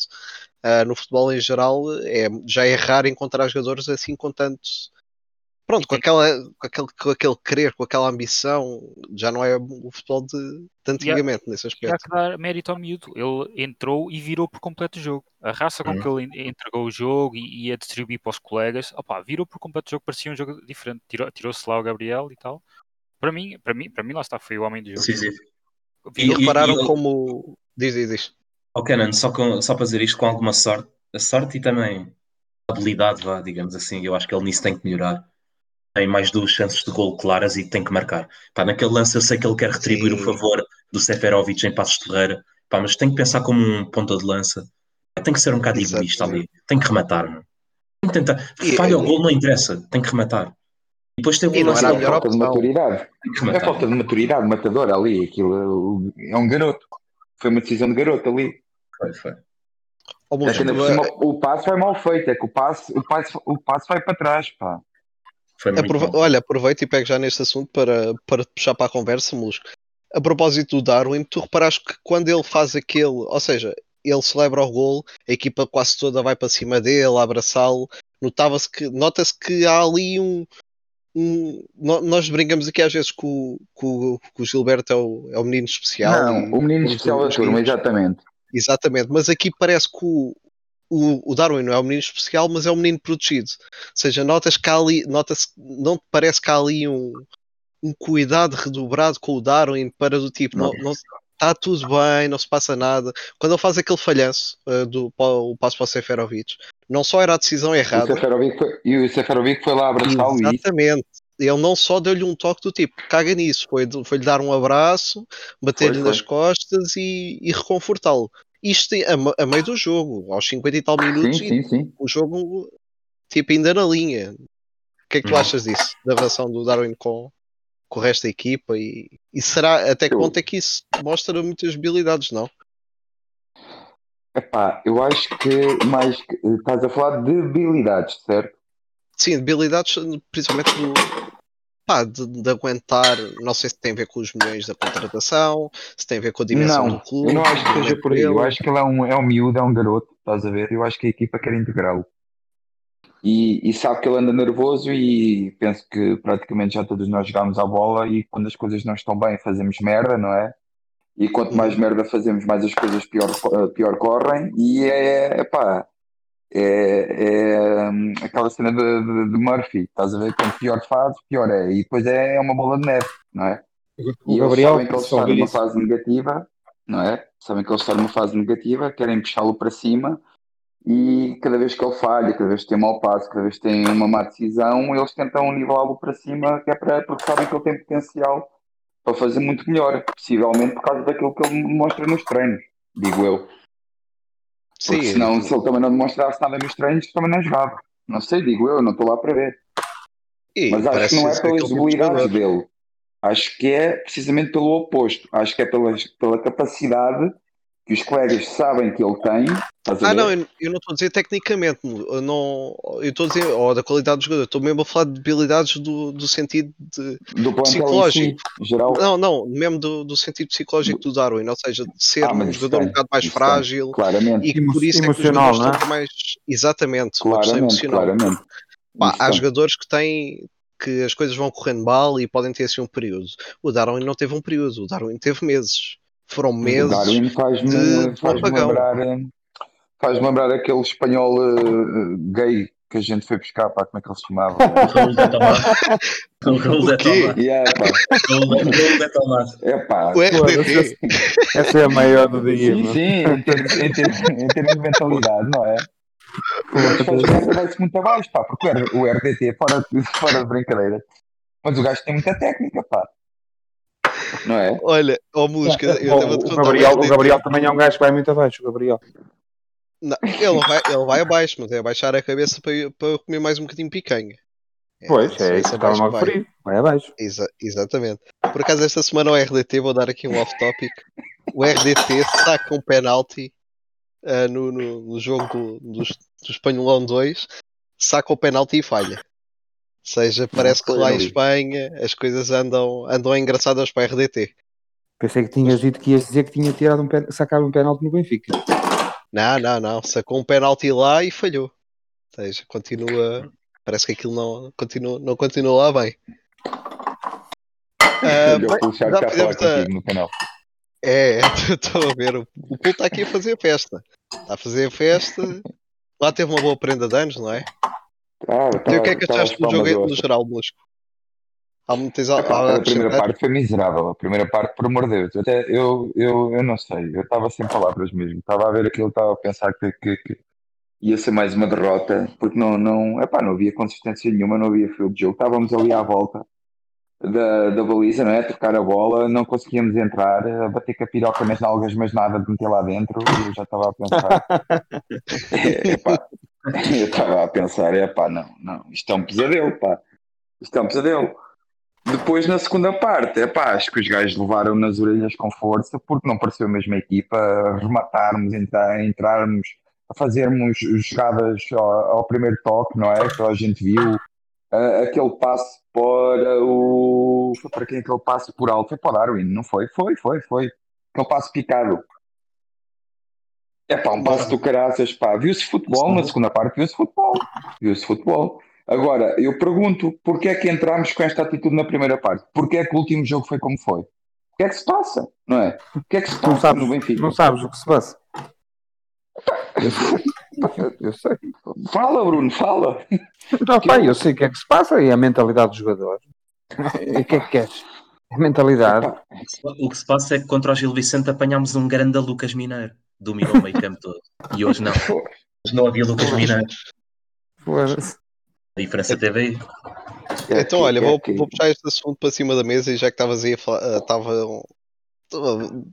ah, no futebol em geral é, já é raro encontrar jogadores assim com tanto. Pronto, com, aquela, com, aquele, com aquele querer, com aquela ambição, já não é o futebol de, de antigamente nesse E há aspecto. que dar mérito ao miúdo. Ele entrou e virou por completo o jogo. A raça com Uhum. que ele en- entregou o jogo e ia distribuir para os colegas, opá, virou por completo o jogo, parecia um jogo diferente. Tirou- Tirou-se lá o Gabriel e tal. Para mim, para mim, para mim lá está, foi o homem do jogo. Decisivo. E, E- repararam e- como. Diz, diz, diz. Ó Canan, só, com- só para dizer isto com alguma sorte, a sorte e também a habilidade, vá, digamos assim, eu acho que ele nisso tem que melhorar. Tem mais duas chances de gol claras e tem que marcar. Pá, naquele lance eu sei que ele quer retribuir Sim. o favor do Seferovic em Passos de Ferreira, pá, mas tem que pensar como um ponta de lança. Tem que ser um bocado Exato. egoísta ali. Tem que rematar, mano. Tem que tentar. E- Falha o gol, não interessa. Tem que rematar. E depois E o não lance era a da- melhor falta de maturidade. tem que É falta de maturidade matadora ali. Aquilo é um garoto. Foi uma decisão de garoto ali. Foi, foi. É que ainda por cima o passo foi mal feito. É que o passo, o passo, o passo vai para trás. Pá. Foi muito Aprove- bom. Olha, aproveito e pego já neste assunto para, para te puxar para a conversa, Molusco. A propósito do Darwin, tu reparaste que quando ele faz aquele, ou seja, ele celebra o gol, a equipa quase toda vai para cima dele, a abraçá-lo. Notava-se que, nota-se que há ali um, um- Nós brincamos aqui às vezes que o, que o- que o Gilberto é o, é o menino especial. Não, o menino especial da turma, exatamente. Exatamente, mas aqui parece que o, o, o Darwin não é um menino especial, mas é um menino protegido. Ou seja, notas que há ali, nota-se, não te parece que há ali um, um cuidado redobrado com o Darwin para do tipo, não, não, está tudo bem, não se passa nada. Quando ele faz aquele falhanço uh, do o passo para o Seferovic, não só era a decisão errada, foi, e o Seferovic foi lá abraçá-lo e exatamente. Ele não só deu-lhe um toque do tipo, caga nisso, foi, foi-lhe dar um abraço, bater-lhe Foi, nas foi. costas e, e reconfortá-lo. Isto a, me- a meio do jogo, aos 50 e tal minutos, Sim, e sim, sim. o jogo tipo ainda na linha. O que é que tu Hum. achas disso? Da relação do Darwin com, com o resto da equipa e, e será até que ponto é que isso mostra muitas habilidades, não? Epá, eu acho que mais que- estás a falar de habilidades, certo? Sim, debilidades, principalmente do, pá, de, de aguentar, não sei se tem a ver com os milhões da contratação, se tem a ver com a dimensão Não, do clube. eu não acho que do seja por aí. Eu acho que ele é um, é um miúdo, é um garoto, estás a ver? Eu acho que a equipa quer integrá-lo. E, e sabe que ele anda nervoso e penso que praticamente já todos nós jogamos à bola e quando as coisas não estão bem fazemos merda, não é? E quanto mais Uhum. merda fazemos, mais as coisas pior, eh, pior correm. E é, epá, é, é hum, aquela cena de, de- de Murphy, estás a ver? Quanto pior fazes, pior é. E depois é uma bola de neve, não é? O E eles Gabriel, sabem que ele está numa fase negativa, não é? Sabem que ele está numa fase negativa, querem puxá-lo para cima e cada vez que ele falha, cada vez que tem mau passo, cada vez que tem uma má decisão, eles tentam nivelá-lo para cima, que é para, porque sabem que ele tem potencial para fazer muito melhor, possivelmente por causa daquilo que ele mostra nos treinos, digo eu. Porque Sim, senão, se ele também não demonstrasse nada nos treinos, também não jogava. Não sei, digo eu, não estou lá para ver. e Mas acho que não é pelas jogador. dele. Acho que é precisamente pelo oposto. Acho que é pela, pela capacidade que os colegas sabem que ele tem. Ah, não, eu, eu não estou a dizer tecnicamente, eu não, eu estou a dizer, ou da qualidade do jogador, estou mesmo a falar de debilidades do, do sentido de, Do em si, psicológico. geral. Não, não, mesmo do, do sentido psicológico do Darwin, ou seja, de ser Ah, um jogador um tem, bocado mais tem, frágil Claramente, e que por isso é que os emocional, jogadores é? mais. Exatamente, uma questão claramente, emocional. claramente. Há tem. jogadores que têm que as coisas vão correndo mal e podem ter assim um período. O Darwin não teve um período, o Darwin teve meses. Foram O meses. Darwin faz-me de- de faz lembrar, eh, faz lembrar aquele espanhol eh, gay que a gente foi buscar, pá, como é que ele se chamava? Raul Zé Tomás. O Raul Zé? Tomás. yeah, pá. Raul Zé Tomás. É pá. O RDT. Essa é a maior do dia. Sim, sim, em termos, em termos- em termos de mentalidade, não é? Vai-se muito abaixo, pá, porque o RDT, fora, fora de brincadeira, mas o gajo tem muita técnica, pá. Não é? Olha, ó música, eu vou-te o, Gabriel, o. Gabriel também é um gajo que vai muito abaixo, o Gabriel. Não, ele, vai, ele vai abaixo, mas é abaixar a cabeça para, para comer mais um bocadinho de picanha. Pois, só é isso isso que estava a referir. Vai abaixo. Exa- exatamente. Por acaso, esta semana o RDT, vou dar aqui um off-topic. O RDT saca um penalti ah, no, no, no jogo do, do, do Espanholão 2, saca o penalti e falha. Ou seja, parece que lá em. Espanha as coisas andam, andam engraçadas para o RDT. Pensei que tinhas dito que ias dizer que tinha tirado um pen... sacado um penalti no Benfica. Não, não, não. Sacou um penalti lá e falhou. Ou seja, continua. Parece que aquilo não continua, não continua lá bem. Ah, bem, já a a- no canal. É, estou a ver. O o Pulo está aqui a fazer festa. Está a fazer festa. Lá teve uma boa prenda de anos, não é? Ah, E o que é que achaste do jogo no geral, Musco? Há muitas há a primeira parte foi miserável. A primeira parte, por amor de Deus. Eu Até, eu, eu, eu não sei. Eu estava sem palavras mesmo. Estava a ver aquilo, estava a pensar que, que, que ia ser mais uma derrota, porque não, não, epá, não havia consistência nenhuma, não havia fio de jogo. Estávamos ali à volta da, da baliza, não é? A trocar a bola, não conseguíamos entrar, a bater com a piroca nas nalgas, mas nada de meter lá dentro. E eu já estava a pensar. epá, eu estava a pensar, epá, não, não, isto é um pesadelo, pá. Isto é um pesadelo. Depois, na segunda parte, é pá, acho que os gajos levaram nas orelhas com força, porque não pareceu a mesma equipa, a rematarmos, entrar, entrarmos, a fazermos jogadas ao, ao primeiro toque, não é? Que a gente viu. Ah, aquele passe para o. Foi para quem aquele passe por alto? Foi para o Darwin, não foi? Foi, foi, foi. Aquele passe picado. É pá, um passe do caraças, pá. Viu-se futebol na segunda parte, viu-se futebol. Viu-se futebol. Agora, eu pergunto, porquê é que entramos com esta atitude na primeira parte? Porquê é que o último jogo foi como foi? O que é que se passa? Não é? O que é que se Não passa sabes, no Benfica? não sabes o que se passa. Eu, eu sei. Fala, Bruno, fala. Não, pá, eu sei o que é que se passa e a mentalidade do jogador. E o que é que queres? A mentalidade. O que se passa é que contra o Gil Vicente apanhámos um grande Lucas Mineiro. Dominou o meio campo todo. E hoje não. Hoje não havia Lucas. Foda-se. A diferença teve aí. é Então, aqui, olha, é vou, vou puxar este assunto para cima da mesa e já que estavas aí a falar, estava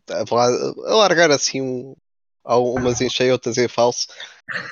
a, falar, a largar assim um, há umas em cheio, outras em falso.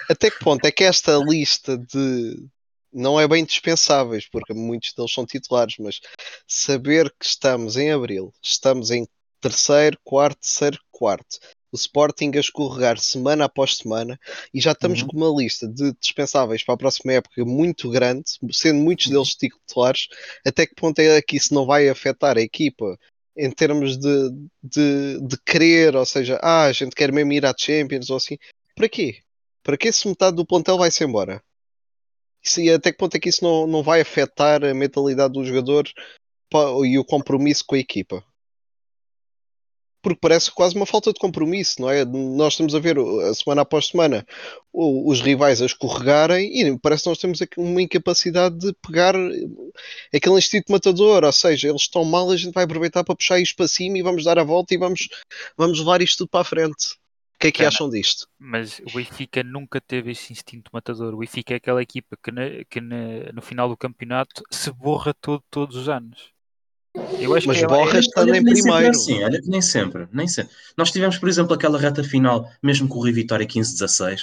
Até que ponto é que esta lista de não é bem dispensáveis, porque muitos deles são titulares, mas saber que estamos em abril, estamos em terceiro, quarto, terceiro, quarto. O Sporting a escorregar semana após semana e já estamos Uhum. com uma lista de dispensáveis para a próxima época muito grande, sendo muitos deles titulares. Até que ponto é que isso não vai afetar a equipa em termos de, de, de querer, ou seja, ah, a gente quer mesmo ir à Champions ou assim. Para quê? Para que se metade do plantel vai-se embora? Isso, e até que ponto é que isso não, não vai afetar a mentalidade do jogador e o compromisso com a equipa? Porque parece quase uma falta de compromisso, não é? Nós estamos a ver a semana após semana os rivais a escorregarem e parece que nós temos aqui uma incapacidade de pegar aquele instinto matador, ou seja, eles estão mal, a gente vai aproveitar para puxar isto para cima e vamos dar a volta e vamos, vamos levar isto tudo para a frente. O que é que acham disto? Mas o Benfica nunca teve esse instinto matador. O Benfica é aquela equipa que, na- que na- no final do campeonato se borra todo, todos os anos. Eu acho Mas que é, borra estando Olha em sempre é primeiro. assim, olha que nem sempre, nem sempre. Nós tivemos, por exemplo, aquela reta final, mesmo com o Rio Vitória 15-16,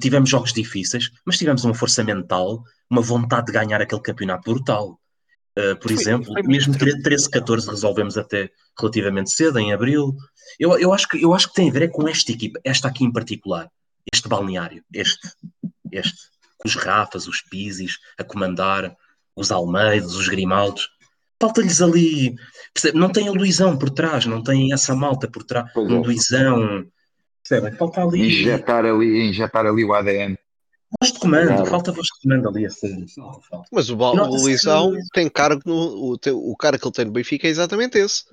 tivemos jogos difíceis, mas tivemos uma força mental, uma vontade de ganhar aquele campeonato brutal. Uh, por Foi- exemplo, foi mesmo tranquilo. 13-14 resolvemos até relativamente cedo, em abril. Eu, eu, acho que, eu acho que tem a ver é com esta equipa, esta aqui em particular, este balneário, este, este, os Rafas, os Pisis a comandar, os Almeidos, os Grimaldos. Falta-lhes ali, percebe? não tem a Luizão por trás, não tem essa malta por trás, Pois um é. Luizão, percebe? Falta ali Injetar ali, injetar ali o ADN. voz de comando, Claro. falta voz de comando ali a. Mas o, o Luizão que- tem cargo no. O, te- o cara que ele tem no Benfica é exatamente esse.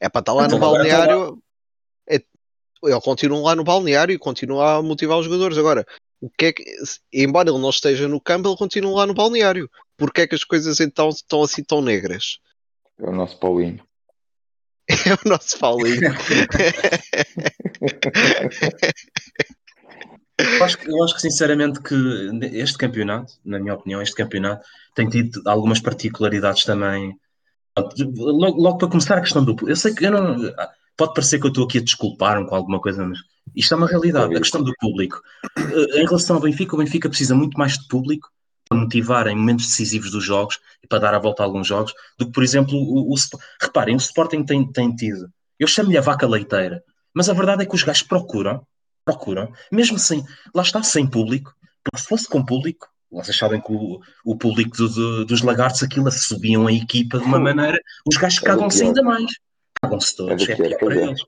É para estar lá no Então, está balneário. É, ele continua lá no balneário e continua a motivar os jogadores. Agora, o que é que. Embora ele não esteja no campo, ele continua lá no balneário. Porquê é que as coisas então estão assim tão negras? É o nosso Paulinho. É o nosso Paulinho. Eu acho, que- eu acho que sinceramente que este campeonato, na minha opinião, este campeonato tem tido algumas particularidades também. Logo, logo para começar a questão do eu sei que eu não pode parecer que eu estou aqui a desculpar-me com alguma coisa, mas isto é uma realidade, a questão do público. Eh, Em relação ao Benfica, o Benfica precisa muito mais de público para motivar em momentos decisivos dos jogos e para dar a volta a alguns jogos do que, por exemplo, o, o reparem, o Sporting tem, tem tido, eu chamo-lhe a vaca leiteira, mas a verdade é que os gajos procuram, procuram, mesmo sem, lá está, sem público, porque se fosse com público, vocês sabem que o, o público do- do- dos lagartos aquilo subiam a equipa de uma maneira, os gajos É cagam-se pior. ainda mais, cagam-se todos, É do é pior, para é. eles.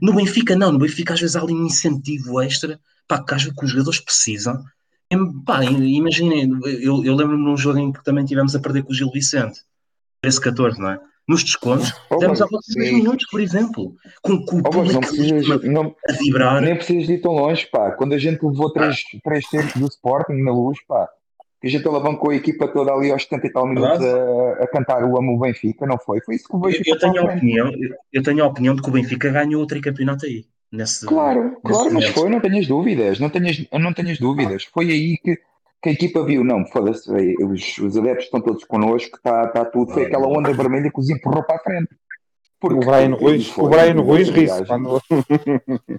No Benfica não, no Benfica às vezes há ali um incentivo extra, pá, que às vezes que os jogadores precisam. Imaginem, eu, eu lembro-me num jogo em que também tivemos a perder com o Gil Vicente, 13-14, não é? Nos descontos, Oh, demos a volta de 10 sim. minutos, por exemplo, com, com o Oh, não precisas, não, a vibrar. nem precisas de ir tão longe, pá. Quando a gente levou três, três tempos do Sporting na luz, pá, que a gente alavancou a equipa toda ali aos 70 e tal minutos a, a cantar o Amo Benfica, não foi? Foi isso que o Eu, eu tenho a opinião, eu, eu tenho a opinião de que o Benfica ganhou o tricampeonato aí. Nesse, Claro, claro, mas momento. foi, não tenhas dúvidas, não tenhas, não tenhas dúvidas. Foi aí que, que a equipa viu, não, foda-se, os, os adeptos estão todos connosco, está tá tudo, foi aquela onda vermelha que os empurrou para a frente. O Brian Ruiz, o Brian Ruiz ri-se quando.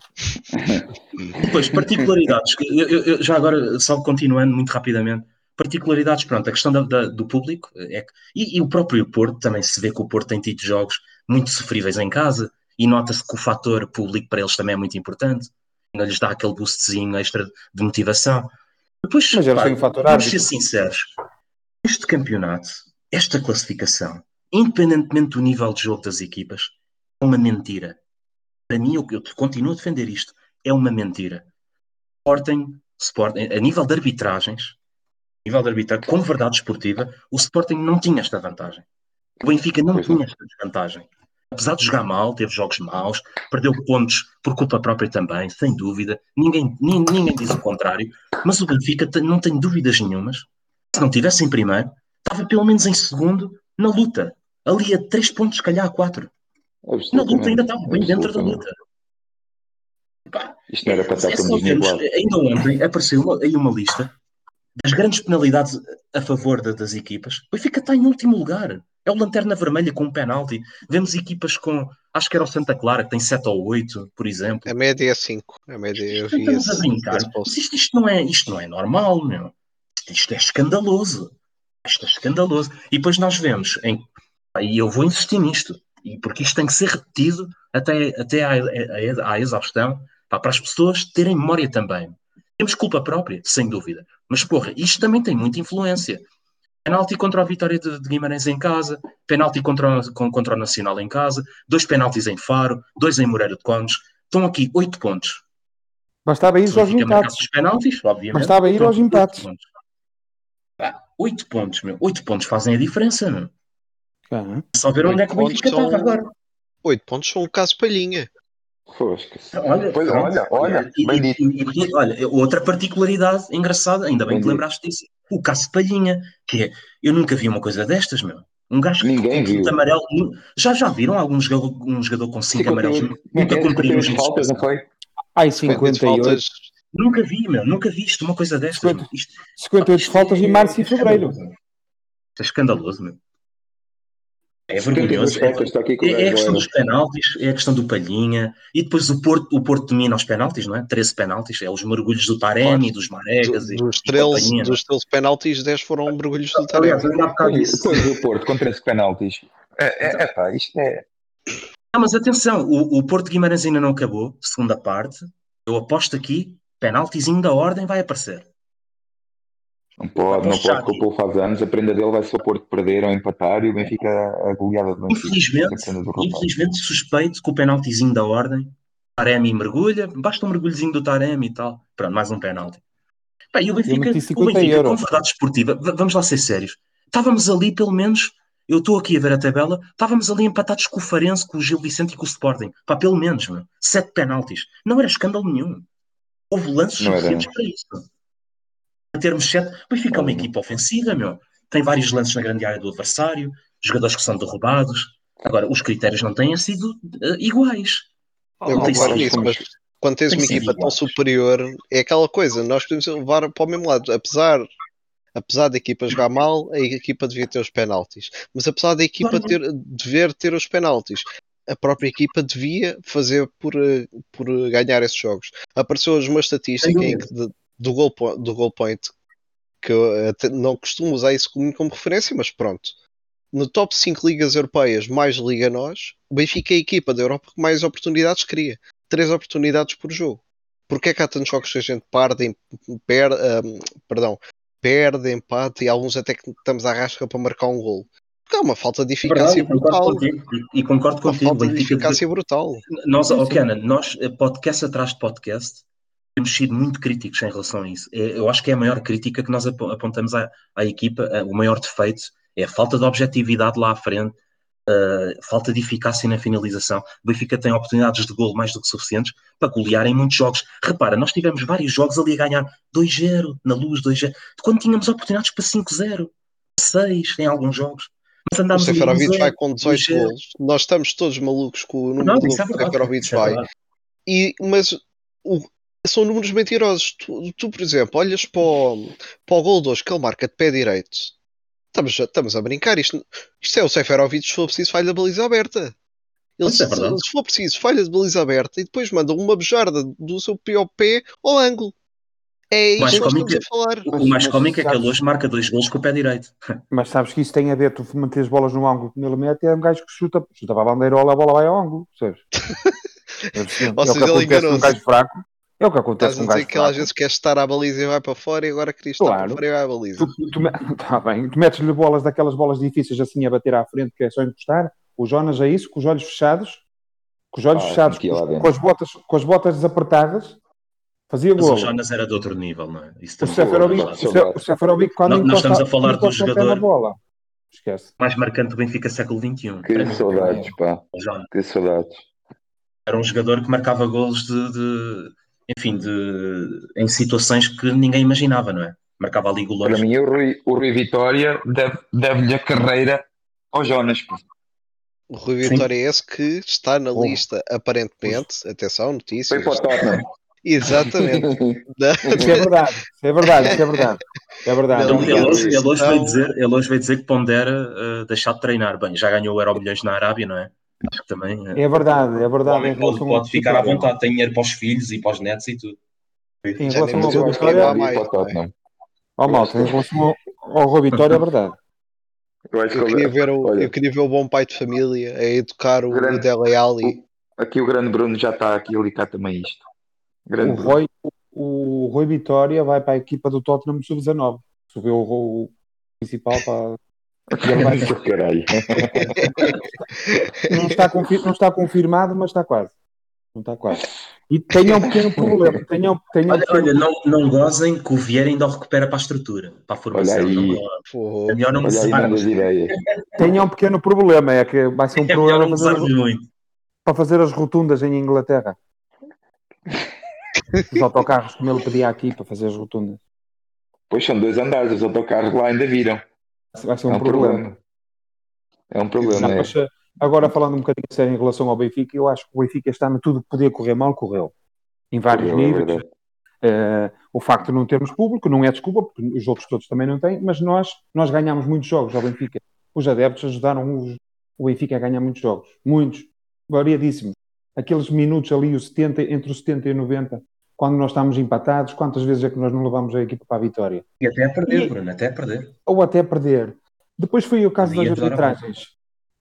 Depois, particularidades. eu- eu- eu- já agora, só continuando muito rapidamente. Particularidades, pronto, a questão da- da- do público é que, e, e o próprio Porto também se vê que o Porto tem tido jogos muito sofríveis em casa e nota-se que o fator público para eles também é muito importante, ainda lhes dá aquele boostzinho extra de motivação. Depois, Mas eles pá, têm um fator vamos ser sinceros, este campeonato, esta classificação, independentemente do nível de jogo das equipas, é uma mentira. Para mim, eu, eu continuo a defender isto, é uma mentira. Sporting, Sporting, a nível de arbitragens, a nível de arbitragem, com verdade esportiva, o Sporting não tinha esta vantagem. O Benfica não Pois não. tinha esta desvantagem. Apesar de jogar mal, teve jogos maus, perdeu pontos por culpa própria também, sem dúvida. Ninguém, ninguém, diz o contrário. Mas o Benfica não tem dúvidas nenhumas. Se não tivesse em primeiro, estava pelo menos em segundo na luta. Ali a três pontos, se calhar a quatro. Na luta ainda estava bem dentro da luta. Pá, Isto não era para estar é vermos, Plus. ainda ontem apareceu uma- aí uma lista das grandes penalidades a favor da- das equipas. O Benfica está em último lugar. É o Lanterna Vermelha com um penalti. Vemos equipas com, acho que era o Santa Clara, que tem 7 ou 8, por exemplo. A média é 5. A média eu vi Estamos a esse, brincar. post. Mas isto, isto não é, isto não é normal, meu. Isto, isto é escandaloso. Isto é escandaloso. E depois nós vemos, em, e eu vou insistir nisto, e porque isto tem que ser repetido até, até à, à, à exaustão, pá, para as pessoas terem memória também. Temos culpa própria, sem dúvida. Mas, porra, isto também tem muita influência. Penalti contra a Vitória de, de Guimarães em casa, penalti contra, contra o Nacional em casa, dois penaltis em Faro, dois em Moreira de Condes. Estão aqui oito pontos. Bastava ir aos empates. os penaltis, obviamente. Bastava ir aos aqui oito empates. pontos. Oito pontos, meu. Oito pontos fazem a diferença, meu. É só ver onde é que o Oito Benfica pontos estava são- agora. 8 pontos são o caso Palhinha. Fosca-se. Olha, Pois, pronto. olha, olha, E- bem e- dito. e- e- olha, outra particularidade engraçada, ainda bem Bem que dito. lembraste disso, o caso de Palhinha, que é, eu nunca vi uma coisa destas, meu. Um gajo Ninguém com viu. amarelo, já já viram algum jogador, um jogador com cinco amarelos? 58, como que Nunca cumpriu os 58 faltas, não foi? Ai, 58 58. faltas. Nunca vi, meu, nunca vi isto, uma coisa destas. Cinquenta- meu. Isto, 58 isto faltas em março e é fevereiro. é escandaloso, meu. É 72 vergonhoso. É, é, a questão dos penaltis, é a questão do Palhinha, e depois o Porto, o Porto domina os penaltis, não é? 13 penaltis, é os mergulhos do Taremi, dos Maregas Do- e, dos e 13, companhia, não é? dos 13 penaltis, 10 foram mergulhos do Taremi. Aliás, ainda há bocado disse. depois do Porto, com 13 penaltis. É, é, é pá, isto é. Não, mas atenção, o, o Porto de Guimarães ainda não acabou, segunda parte. Eu aposto aqui, penaltizinho da ordem vai aparecer. Não pode, não pode, que o Paulo faz anos. A prenda dele vai ser o Porto perder ou empatar e o Benfica a goleada do Benfica. Infelizmente, é infelizmente suspeito que o penaltizinho da ordem, Taremi mergulha, basta um mergulhozinho do Taremi e tal. Pronto, mais um penalti. Pá, e o Benfica, o 50 Benfica com verdade esportiva, vamos lá ser sérios. Estávamos ali, pelo menos, eu estou aqui a ver a tabela, estávamos ali empatados com o Farense, com o Gil Vicente e com o Sporting. Pá, pelo menos, meu. Sete penaltis. Não era escândalo nenhum. Houve lances suficientes para isso. Termos sete, o Benfica é uma equipa ofensiva, meu. Tem vários lances na grande área do adversário, jogadores que são derrubados. Agora, os critérios não têm sido eh, iguais. Eu concordo nisso, mas quando tens Tem uma equipa tão iguais. superior, é aquela coisa, nós podemos levar para o mesmo lado. Apesar, apesar da equipa jogar mal, a equipa devia ter os penaltis. Mas apesar da equipa Claro. ter, dever ter os penaltis, a própria equipa devia fazer por, eh, por ganhar esses jogos. Apareceu hoje uma estatística em que de- do, goal, do goal point, que eu até não costumo usar isso como, como referência, mas pronto. No top 5 ligas europeias, mais liga nós, o Benfica é a equipa da Europa que mais oportunidades cria. Três oportunidades por jogo. Porquê é que há tantos jogos que a gente perde, per, ahm, perdão, perde, empate e alguns até que estamos à rasca para marcar um gol? Porque há uma falta de É verdade, eficácia e concordo brutal. contigo. E, concordo Uma contigo. falta de eficácia brutal. Nós, nós, eh, podcast atrás de podcast, temos sido muito críticos em relação a isso. É- Eu acho que é a maior crítica que nós apo- apontamos à, à equipa, eh, o maior defeito é a falta de objetividade lá à frente, eh, falta de eficácia na finalização. O Benfica tem oportunidades de gol mais do que suficientes para golear em muitos jogos. Repara, nós tivemos vários jogos ali a ganhar 2-0, na luz 2-0, quando tínhamos oportunidades para 5-0, 6 em alguns jogos. Mas O andámos ali Seferovic 1-0, vai com 18 2-0. golos. Nós estamos todos malucos com o número Não, que isso é o. Seferovic é vai. E, mas o- são números mentirosos. Tu, tu, por exemplo, olhas para o, para o gol de hoje que ele marca de pé direito. Estamos, a- estamos a brincar. Isto, isto é o Seferovic se for preciso falha de baliza aberta. Ele, Isso é se, verdade. se for preciso falha de baliza aberta e depois manda uma bejarda do seu pior pé ao ângulo. É Mais isto que nós estamos a falar. O Mas- mais cómico é que ele hoje marca dois gols com o pé direito. Mas sabes que isso tem a ver, tu manter as bolas no ângulo que ele mete, é um gajo que chuta, chuta para a bandeirola, a bola vai ao ângulo, percebes? É o que seja, ele com um enganou-se. gajo fraco. É o que acontece Estás com a um dizer gajo que ele às vezes quer estar à baliza e vai para fora e agora queria estar Claro. para fora e vai à baliza. Tu, tu, tá bem, tu metes-lhe bolas daquelas bolas difíceis assim a bater à frente, que é só encostar. O Jonas é isso, com os olhos fechados, com os olhos Ah, fechados, com, com as botas, com as botas desapertadas, fazia Mas o. Jonas era de outro nível, não é? Isso O Seferovic, é. Seferovic- quando Nós- nós encosta, estamos a falar do jogador- bola. O esquece. mais marcante do Benfica século XXI. Que saudades, pá. Que saudades. Era um jogador que marcava golos de, de- enfim, de, em situações que ninguém imaginava, não é? Marcava ali Para golões. mim, o Rui, o Rui Vitória deve- deve-lhe a carreira ao Jonas. pá. O Rui Vitória é esse que está na Oh. lista, aparentemente, atenção, Foi notícias. para o Tottenham. Exatamente. Da- Isso é verdade, isso é verdade, isso é verdade. É verdade. Então, ele, hoje, ele, hoje Então- veio dizer, ele hoje veio dizer que pondera eh, deixar de treinar. Bem, já ganhou o Euro Milhões na Arábia, não é? Também. eh, É verdade, é o verdade. homem Em pode, pode ficar à vontade, tem dinheiro para os filhos e para os netos e tudo. Em relação ao lembro Vitória, o é? Ó malta, em relação ao, Rui Vitória, é verdade. Eu acho que Eu queria, ver o, olha, eu queria ver o bom pai de família a educar o, Grande- o Dele Alli. aqui o grande Bruno já está aqui a ligar também isto. Grande O Bruno. Rui, o Rui Vitória vai para a equipa do Tottenham sub-19. Subiu o, o principal para. Vai- Caralho. não, está confi- não está confirmado, mas está quase. Não está quase. E tenha um pequeno problema. Tenha, um- tenha um Olha, pequeno olha, não, não gozem que o Vieira ainda o recupera para a estrutura, para a formação. Olha aí. Não É melhor não Olha aí, gozarmos. mandas ideias. Tenha um pequeno problema, é que vai ser um É problema fazer, muito. para fazer as rotundas em Inglaterra. Os autocarros, como ele pedia aqui para fazer as rotundas. Pois são dois andares, os autocarros lá ainda viram. Vai ser É um, um problema. problema. É um problema. É. mas, eh, agora falando um bocadinho sério em relação ao Benfica, eu acho que o Benfica está no tudo que podia correr mal, correu. Em vários Correu, é níveis. verdade. Eh, o facto de não termos público não é desculpa, porque os outros todos também não têm, mas nós, nós ganhámos muitos jogos ao Benfica. Os adeptos ajudaram os- o Benfica a ganhar muitos jogos. Muitos. Variadíssimos. Aqueles minutos ali, os 70, entre os 70 e 90, quando nós estamos empatados, quantas vezes é que nós não levamos a equipa para a vitória? E até a perder, E- Bruno, até a perder. ou até perder. Depois foi o caso das a arbitragens,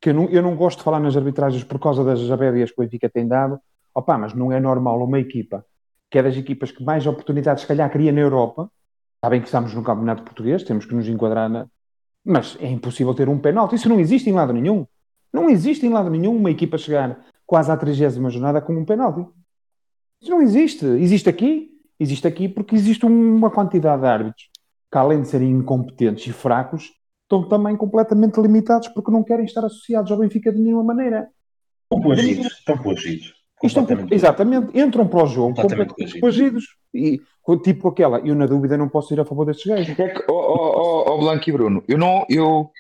que eu não, eu não gosto de falar nas arbitragens por causa das abébias que o Benfica tem dado. Opa, mas não é normal uma equipa, que é das equipas que mais oportunidades se calhar cria na Europa, está bem que estamos no Campeonato Português, temos que nos enquadrar na... Mas é impossível ter um penalti, isso não existe em lado nenhum. Não existe em lado nenhum uma equipa chegar quase à 30 jornada com um penalti. Isso não existe. Existe aqui, existe aqui porque existe uma quantidade de árbitros que além de serem incompetentes e fracos, estão também completamente limitados porque não querem estar associados ao Benfica de nenhuma maneira. Estão coagidos, estão coagidos. Estão, exatamente, entram para o jogo Completamente coagidos. E tipo aquela, eu na dúvida não posso ir a favor destes gajos. É que, ó, ó, ó, Blanco e Bruno, eu não, eu,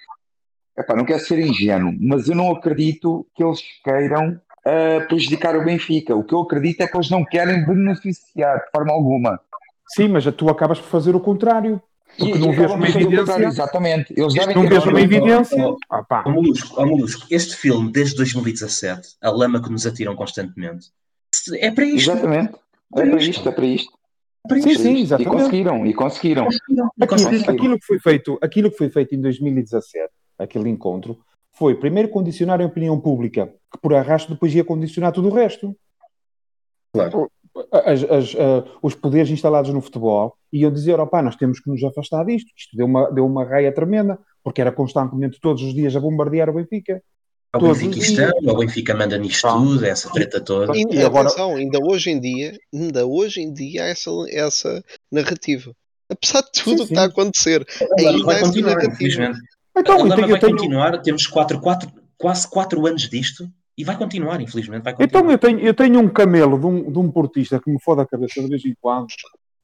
epá, não quero ser ingênuo, mas eu não acredito que eles queiram ah, prejudicar o Benfica. O que eu acredito é que eles não querem beneficiar de forma alguma. Sim, mas tu acabas por fazer o contrário. Porque não vês uma evidência. Exatamente. Eles devem Não ter vês uma evidência. Ah, pá. Ó Molusco, ó Molusco, este filme, desde 2017, a lama que nos atiram constantemente, é para isto. Exatamente. É para isto, é para isto. É para Sim, isto. sim, E exatamente. conseguiram, e conseguiram. E Aquilo, conseguiram. aquilo que foi feito, aquilo que foi feito em 2017, aquele encontro, foi primeiro condicionar a opinião pública, que por arrasto depois ia condicionar tudo o resto. Claro. As- as, ah, os poderes instalados no futebol iam dizer, opá, nós temos que nos afastar disto. Isto deu uma, deu uma raia tremenda, porque era constantemente todos os dias a bombardear o Benfica. O Todos Benfica os estão, o Benfica manda nisto tudo, essa treta toda. E, E agora- atenção, ainda hoje em dia, ainda hoje em dia há essa, essa narrativa. Apesar de tudo Sim, o que está a acontecer, ainda há essa narrativa. Então, a eu vai tenho- continuar, temos quatro, quatro, quase quatro anos disto e vai continuar, infelizmente. Vai continuar. então eu, tenho, eu tenho um camelo de um, de um portista que me fode a cabeça de vez em quando,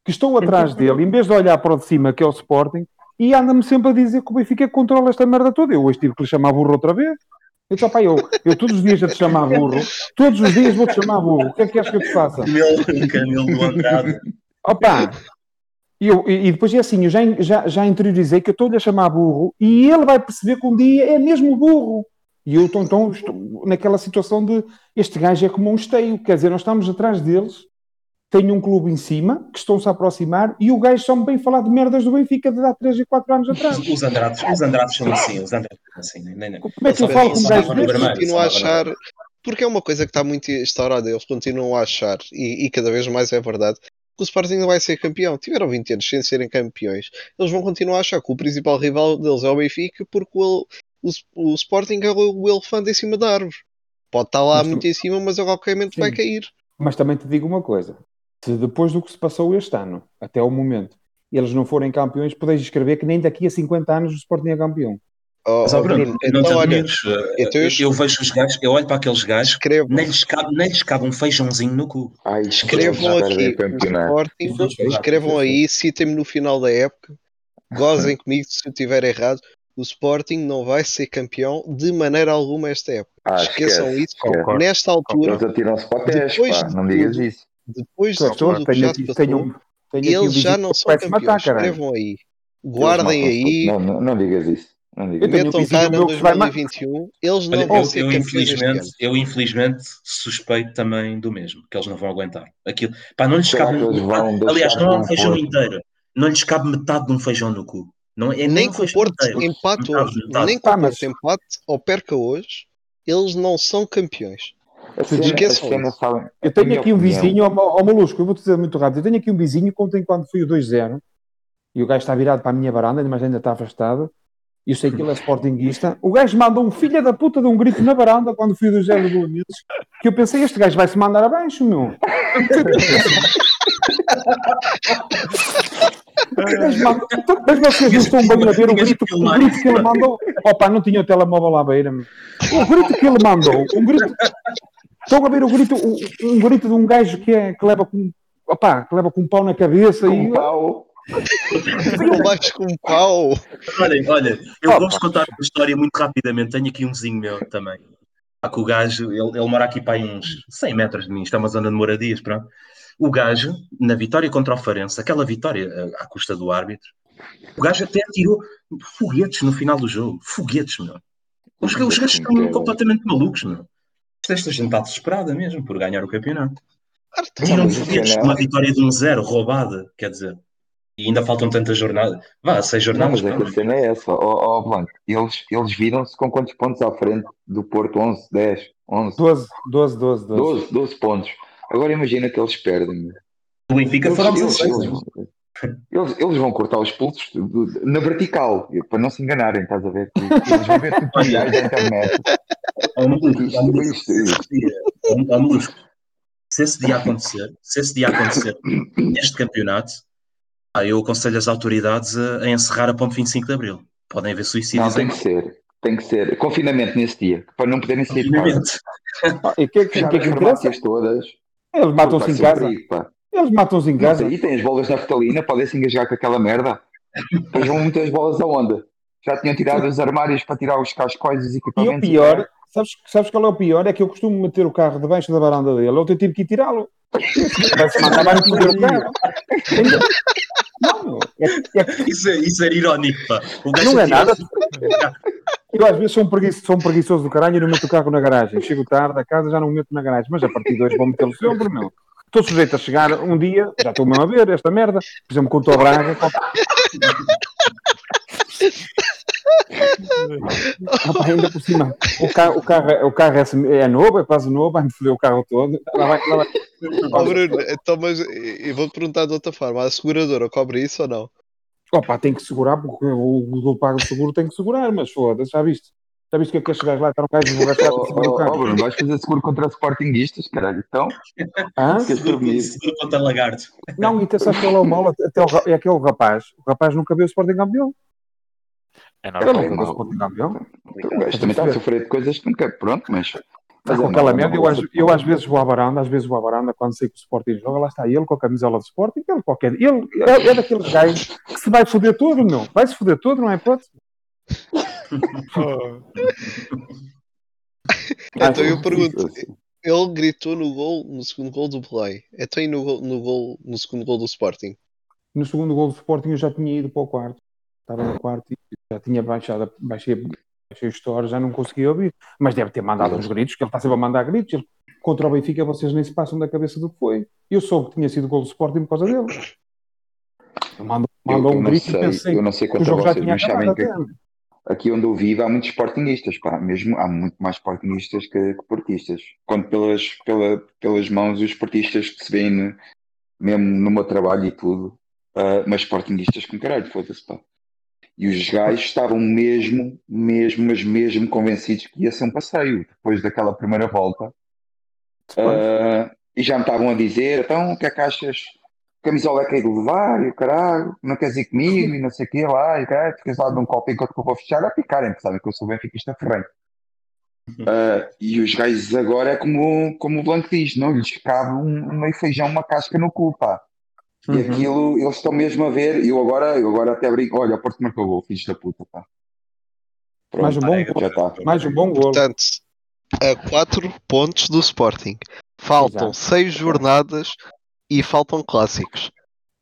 que estou atrás dele, em vez de olhar para o de cima, que é o Sporting, e anda-me sempre a dizer que o Benfica controla esta merda toda. Eu hoje tive que lhe chamar burro outra vez. Disse, "Opá, eu, eu todos os dias já te chamar burro, todos os dias vou-te chamar burro. O que é que queres que eu te faça? Camelo, Camelo do Andrade. Opa! E, eu- e- depois é assim, eu já, já, já interiorizei que eu estou-lhe a chamar burro e ele vai perceber que um dia é mesmo burro. E eu então, então estou naquela situação de este gajo é como um esteio, quer dizer, nós estamos atrás deles, tem um clube em cima, que estão-se a aproximar, e o gajo só me vem falar de merdas do Benfica de há 3 e 4 anos atrás. Os Andrades, os Andrades são assim, os Andrades são assim. Nem, nem. Como é que eu falo com um gajo desse? só a achar, porque é uma coisa que está muito instaurada, eles continuam a achar, e, e cada vez mais é verdade, que o Sporting não vai ser campeão. Tiveram 20 anos sem serem campeões, eles vão continuar a achar que o principal rival deles é o Benfica, porque o, o, o Sporting é o, o elefante em cima da árvore. Pode estar lá Mas tu- muito em cima, mas a qualquer momento Sim. vai cair. Mas também te digo uma coisa: se depois do que se passou este ano, até o momento, eles não forem campeões, podeis escrever que nem daqui a 50 anos o Sporting é campeão. Oh, Mas, oh, Bruno, Bruno, não então te olha, então eu, eu- vejo os gajos, eu olho para aqueles gajos, escrevam, nem lhes cabe, nem lhes cabe um feijãozinho no cu. Ai, escrevam aqui o. Sporting, escrevam aí, citem-me no final da época, gozem comigo se eu estiver errado. O Sporting não vai ser campeão de maneira alguma esta época. Ah, Esqueçam esquece, isso. esquece. Concordo. Nesta altura, Eles atiram-se para pés, Depois pá, de não digas isso. depois de tudo que tenho já se passou, tenho, tenho aqui eles já não são campeões. Escrevam aí. Guardem aí. Não, não, não digas isso. Eu isso. tenho um Metam vizinho cá no meu que se vai ma- 2021. Eles não Olha, vão eu, ser eu, infelizmente, eu infelizmente suspeito também do mesmo, que eles não vão aguentar. Aquilo, pá, não lhes cabe um, aliás, não é um feijão inteiro, não lhes cabe metade de um feijão no cu. Não, é Nem que o Porto empate hoje, nem que o Porto empate ou perca hoje, eles não são campeões. Cena, Eu tenho aqui um vizinho, ao, ao Molusco, eu vou dizer muito rápido. Eu tenho aqui um vizinho que ontem, quando fui o 2-0, e o gajo está virado para a minha varanda, mas ainda está afastado, e eu sei que ele é sportinguista. O gajo mandou um filho da puta de um grito na varanda quando fui o 2-0 do Belenenses, que eu pensei, este gajo vai se mandar abaixo, meu. O gajo mandou- Mas vocês não estão bem a ver o grito, que o grito que ele mandou. Opa, não tinha o telemóvel à beira, meu. O grito que ele mandou, um grito. Estão a ver o grito, um, um grito de um gajo que, é, que leva com. Opá, que leva com um pau na cabeça Com e. pau. Não vais com um pau. Olhem, olha, eu Opa. vou-vos contar uma história muito rapidamente. Tenho aqui um vizinho meu também. O gajo, ele, ele mora aqui para aí uns 100 metros de mim, isto é uma zona de moradias, pronto. O gajo, na vitória contra o Farense, aquela vitória eh, à custa do árbitro, o gajo até tirou foguetes no final do jogo. Foguetes, meu. Os, os gajos estão completamente malucos, meu. Esta gente está desesperada mesmo por ganhar o campeonato. Tiram isso foguetes é com uma vitória de um zero, roubada, quer dizer. E ainda faltam tantas jornadas. Vá, seis Não, jornadas. mas é que a cena é essa, ó ó, Blanco. Eles, eles viram-se com quantos pontos à frente do Porto? 11, 10, 11, 12, 12, 12, 12. 12, 12 pontos. Agora imagina que eles perdem. O Benfica Eles, foram eles, 16. eles, eles- eles vão cortar os pulsos na vertical, para não se enganarem, estás a ver? Eles vão ver tutoriais da internet. Ó, ó, Molusco, se esse dia acontecer, se esse dia acontecer neste campeonato, ah, eu aconselho as autoridades a, a encerrar a ponte 25 de Abril. Podem haver Não, suicídios tem em que ser. Tem que ser. Confinamento nesse dia, para não poderem sair de casa. confinamento. Ah, E o que, é que, que, farmácias todas. Eles matam-se em casa. perigo, pá. Eles matam-se em Mas casa. aí tem as bolas na naftalina, podem se engajar com aquela merda. Depois vão muitas bolas aonde? Já tinham tirado os armários para tirar os cascóis e os E equipamentos. o pior, sabes, sabes qual é o pior? É que eu costumo meter o carro debaixo da varanda dele. Ontem tive que ir tirá-lo. Vai-se mandar mais meter o carro. Não, é, é, Isso, é, isso era irónico, pá. O Não é atirou- nada. eu às vezes sou um, preguiçoso, sou um preguiçoso do caralho e não meto o carro na garagem. Chego tarde a casa já não o meto na garagem. Mas a partir de hoje vou metê-lo sempre, meu. Estou sujeito a chegar um dia, já estou mesmo a ver esta merda. Por exemplo, estou a Braga. Pá, ainda por cima, o carro, o carro, é- o carro é, semi- é novo, é quase novo, vai-me foder o carro todo. Lá vai, lá vai. Ó Bruno, então, mas eu vou-te perguntar de outra forma: a seguradora cobre isso ou não? Opa, tem que segurar, porque o, o pago de seguro tem que segurar, mas foda-se, já viste? Já viste o que é que estes gajos lá estão um gajo borrachado Oh, em cima do oh, oh, carro? Bruno, vais fazer seguro contra sportinguistas, caralho. Então, Hã? prevenido. Seguro contra lagarto. Não, e até sabes qual é o mal? Até o, é aquele rapaz, o rapaz nunca viu o Sporting campeão. É normal. nunca viu o mal. Sporting campeão. O gajo também está a sofrer de coisas que nunca. Pronto, mas. mas com é aquela merda, eu, não, às- eu às vezes vou à varanda, às vezes vou à varanda, quando sei que o Sporting joga, lá está ele com a camisola do Sporting, ele qualquer. Ele é, é daqueles gajos que se vai foder todo, meu. Vai se foder todo, não é hipótese? Então eu pergunto: sim, sim. ele gritou no gol, no segundo gol do Play. Então e no gol, no, gol, no segundo gol do Sporting? No segundo gol do Sporting eu já tinha ido para o quarto. Estava no quarto e já tinha baixado, baixei, baixei o store, já não conseguia ouvir. Mas deve ter mandado uns gritos, que ele está sempre a mandar gritos. Ele, contra o Benfica vocês nem se passam da cabeça do que foi. Eu soube que tinha sido gol do Sporting por causa dele. Ele mandou, Eu, mandou eu um grito e sei, pensei eu não sei que o jogo já vocês, tinha mas sabem acabado. que até. aqui onde eu vivo há muitos sportinguistas, pá, mesmo há muito mais sportinguistas que, que portistas. Quando pelas, pela, pelas mãos os portistas que se vêem no- mesmo no meu trabalho e tudo, ah, mas sportinguistas com caralho, foda-se, pá. E os gajos estavam mesmo, mesmo, mas mesmo convencidos que ia ser um passeio depois daquela primeira volta. Ah, e já me estavam a dizer, então o que é que achas camisola é que é de levar, e o caralho, não queres ir comigo, e não sei o quê, lá, e caralho, ficas lá de um copo enquanto que eu vou fechar, a picarem, porque sabem que eu sou benfiquista ferrenho. Uh, e os gajos agora é como, como o Blanco diz, não lhes cabe um, um meio feijão, uma casca no cu, pá. E Uhum. aquilo, eles estão mesmo a ver, eu agora, eu agora até brinco, olha, o Porto marcou gol, filhos da puta, pá. Pronto, Mais um bom gol. já está. Mais um bom gol. Portanto, a 4 pontos do Sporting. Faltam Exato. 6 jornadas e faltam clássicos.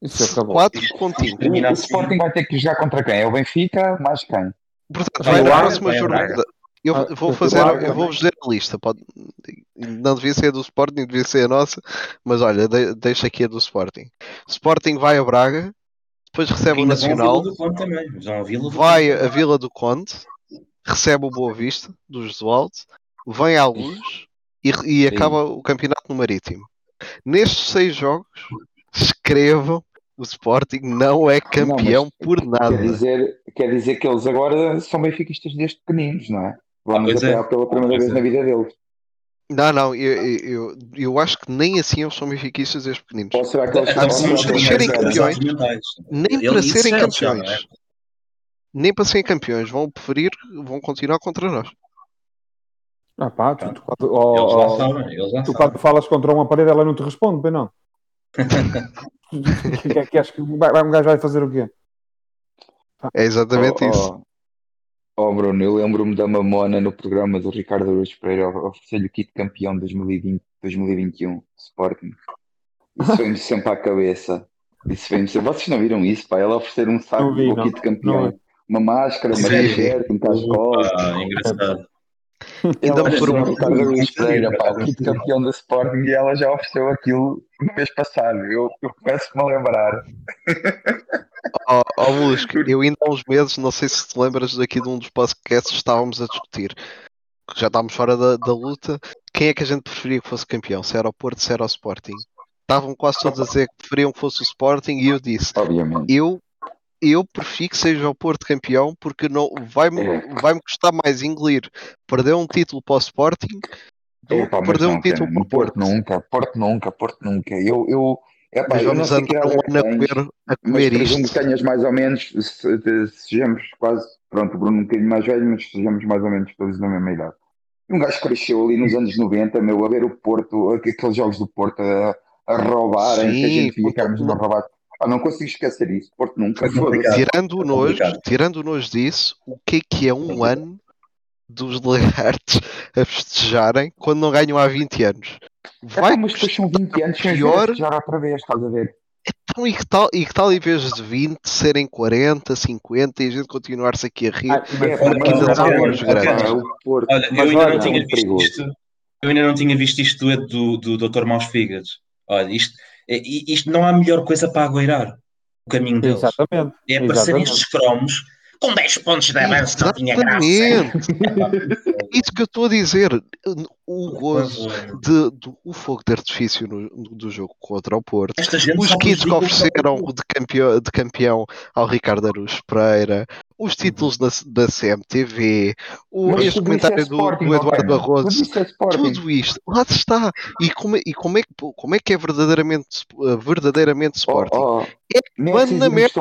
Isso acabou. 4 pontinhos. O. Sporting vai ter que jogar contra quem? É o Benfica, mais quem? Portanto, Vai na próxima jornada. Eu Ah, vou fazer, eu vou-vos dizer a lista. Pode, não devia ser a do Sporting, devia ser a nossa, mas olha, de, deixa aqui a do Sporting. Sporting vai a Braga, depois recebe o Ainda Nacional, Vila do Conde também. Vão à Vila do vai a Vila do Conde, recebe o Boa Vista, do Jesualdo, vem à Luz e, e acaba o campeonato no Marítimo. Nestes seis jogos, escrevam o Sporting não é campeão mas por nada. Quer dizer, quer dizer que eles agora são benfiquistas desde pequeninos, não é? Vamos pois é. pela primeira Pois vez é. na vida deles. Não, não, eu, eu, eu, acho que nem assim eles são benfiquistas desde pequeninos. Ou será que eles são os os para serem campeões. Nem para serem não é? campeões. Nem para serem campeões. Vão preferir, vão continuar contra nós. Ah pá, tu, tu, quando- ó, Eles já ó, sabem, eles já tu sabem. quando falas contra uma parede ela não te responde, bem não? que, que, que, acho que vai- vai- um gajo vai fazer o quê? É exatamente Oh, isso. Oh, Bruno, eu lembro-me da Mamona no programa do Ricardo Aruz Pereira oferecer-lhe o kit campeão 2020, 2021, Sporting. Isso veio-me sempre à cabeça. Isso veio-me sempre. Vocês não viram isso, pá? Ela oferecer um saco vi, do não. kit campeão. Não. Uma máscara, uma t-shirt, um cascote. Ah, engraçado. Ainda Ela pergunto- Ricardo Aruz Pereira, pá, o kit campeão do Sporting e ela já ofereceu aquilo no mês passado. Eu, eu começo-me a lembrar. Ó ó, Molusco, eu ainda há uns meses, não sei se te lembras daqui de um dos podcasts, estávamos a discutir. Já estávamos fora da, da luta. Quem é que a gente preferia que fosse campeão? Se era o Porto, se era o Sporting? Estavam quase todos a dizer que preferiam que fosse o Sporting e eu disse: Obviamente. eu, eu prefiro que seja o Porto campeão porque não vai-me É. vai custar mais engolir perder um título para o Sporting do mas perder um título para o Porto. Porto nunca, Porto nunca, Porto nunca. Eu, eu, é, pá, Mas vamos andar um é ano a comer, a mas comer presumo isto. que tenhas mais ou menos, se- se- sejamos quase, pronto, o Bruno um bocadinho mais velho, mas sejamos mais ou menos todos na mesma idade. Um gajo cresceu ali nos anos 90, meu, a ver o Porto, aqueles jogos do Porto a, a roubarem, que a gente éramos uma roubada. Ah, não consigo esquecer isso, Porto nunca. Tirando o É nojo, complicado. tirando o nojo disso, o que é que é um ano dos lagartos a festejarem quando não ganham há 20 anos? É, Vai pá, mas depois são 20 anos sem pior. já outra vez, estás a ver? então, e que tal, e que tal em vez de 20 serem 40, 50 e a gente continuar-se aqui a rir? Ah, É, Porque ainda são é, os pá, grandes. Olha, Mas eu ainda não tinha muito visto isto. Eu ainda não tinha visto isto do, do, do Dr. Maus Fígados. Olha, isto, é- isto não há melhor coisa para agueirar o caminho deles. Exatamente. É aparecerem exatamente. estes cromos com 10 pontos de avanço, não tinha graça. Exatamente. Isso que eu estou a dizer. O gozo de, do o fogo de artifício no, no- do jogo contra o Porto. Os kits que ofereceram de campeão, de campeão ao Ricardo Aruz Pereira, os títulos da, da CMTV, o, Mas este é comentário do, Sporting, do Eduardo Bacana. Barroso, é tudo isto, lá está. E como, é- e como, é, que, como é que é verdadeiramente, verdadeiramente Sporting? Oh, oh, É é preciso na merda.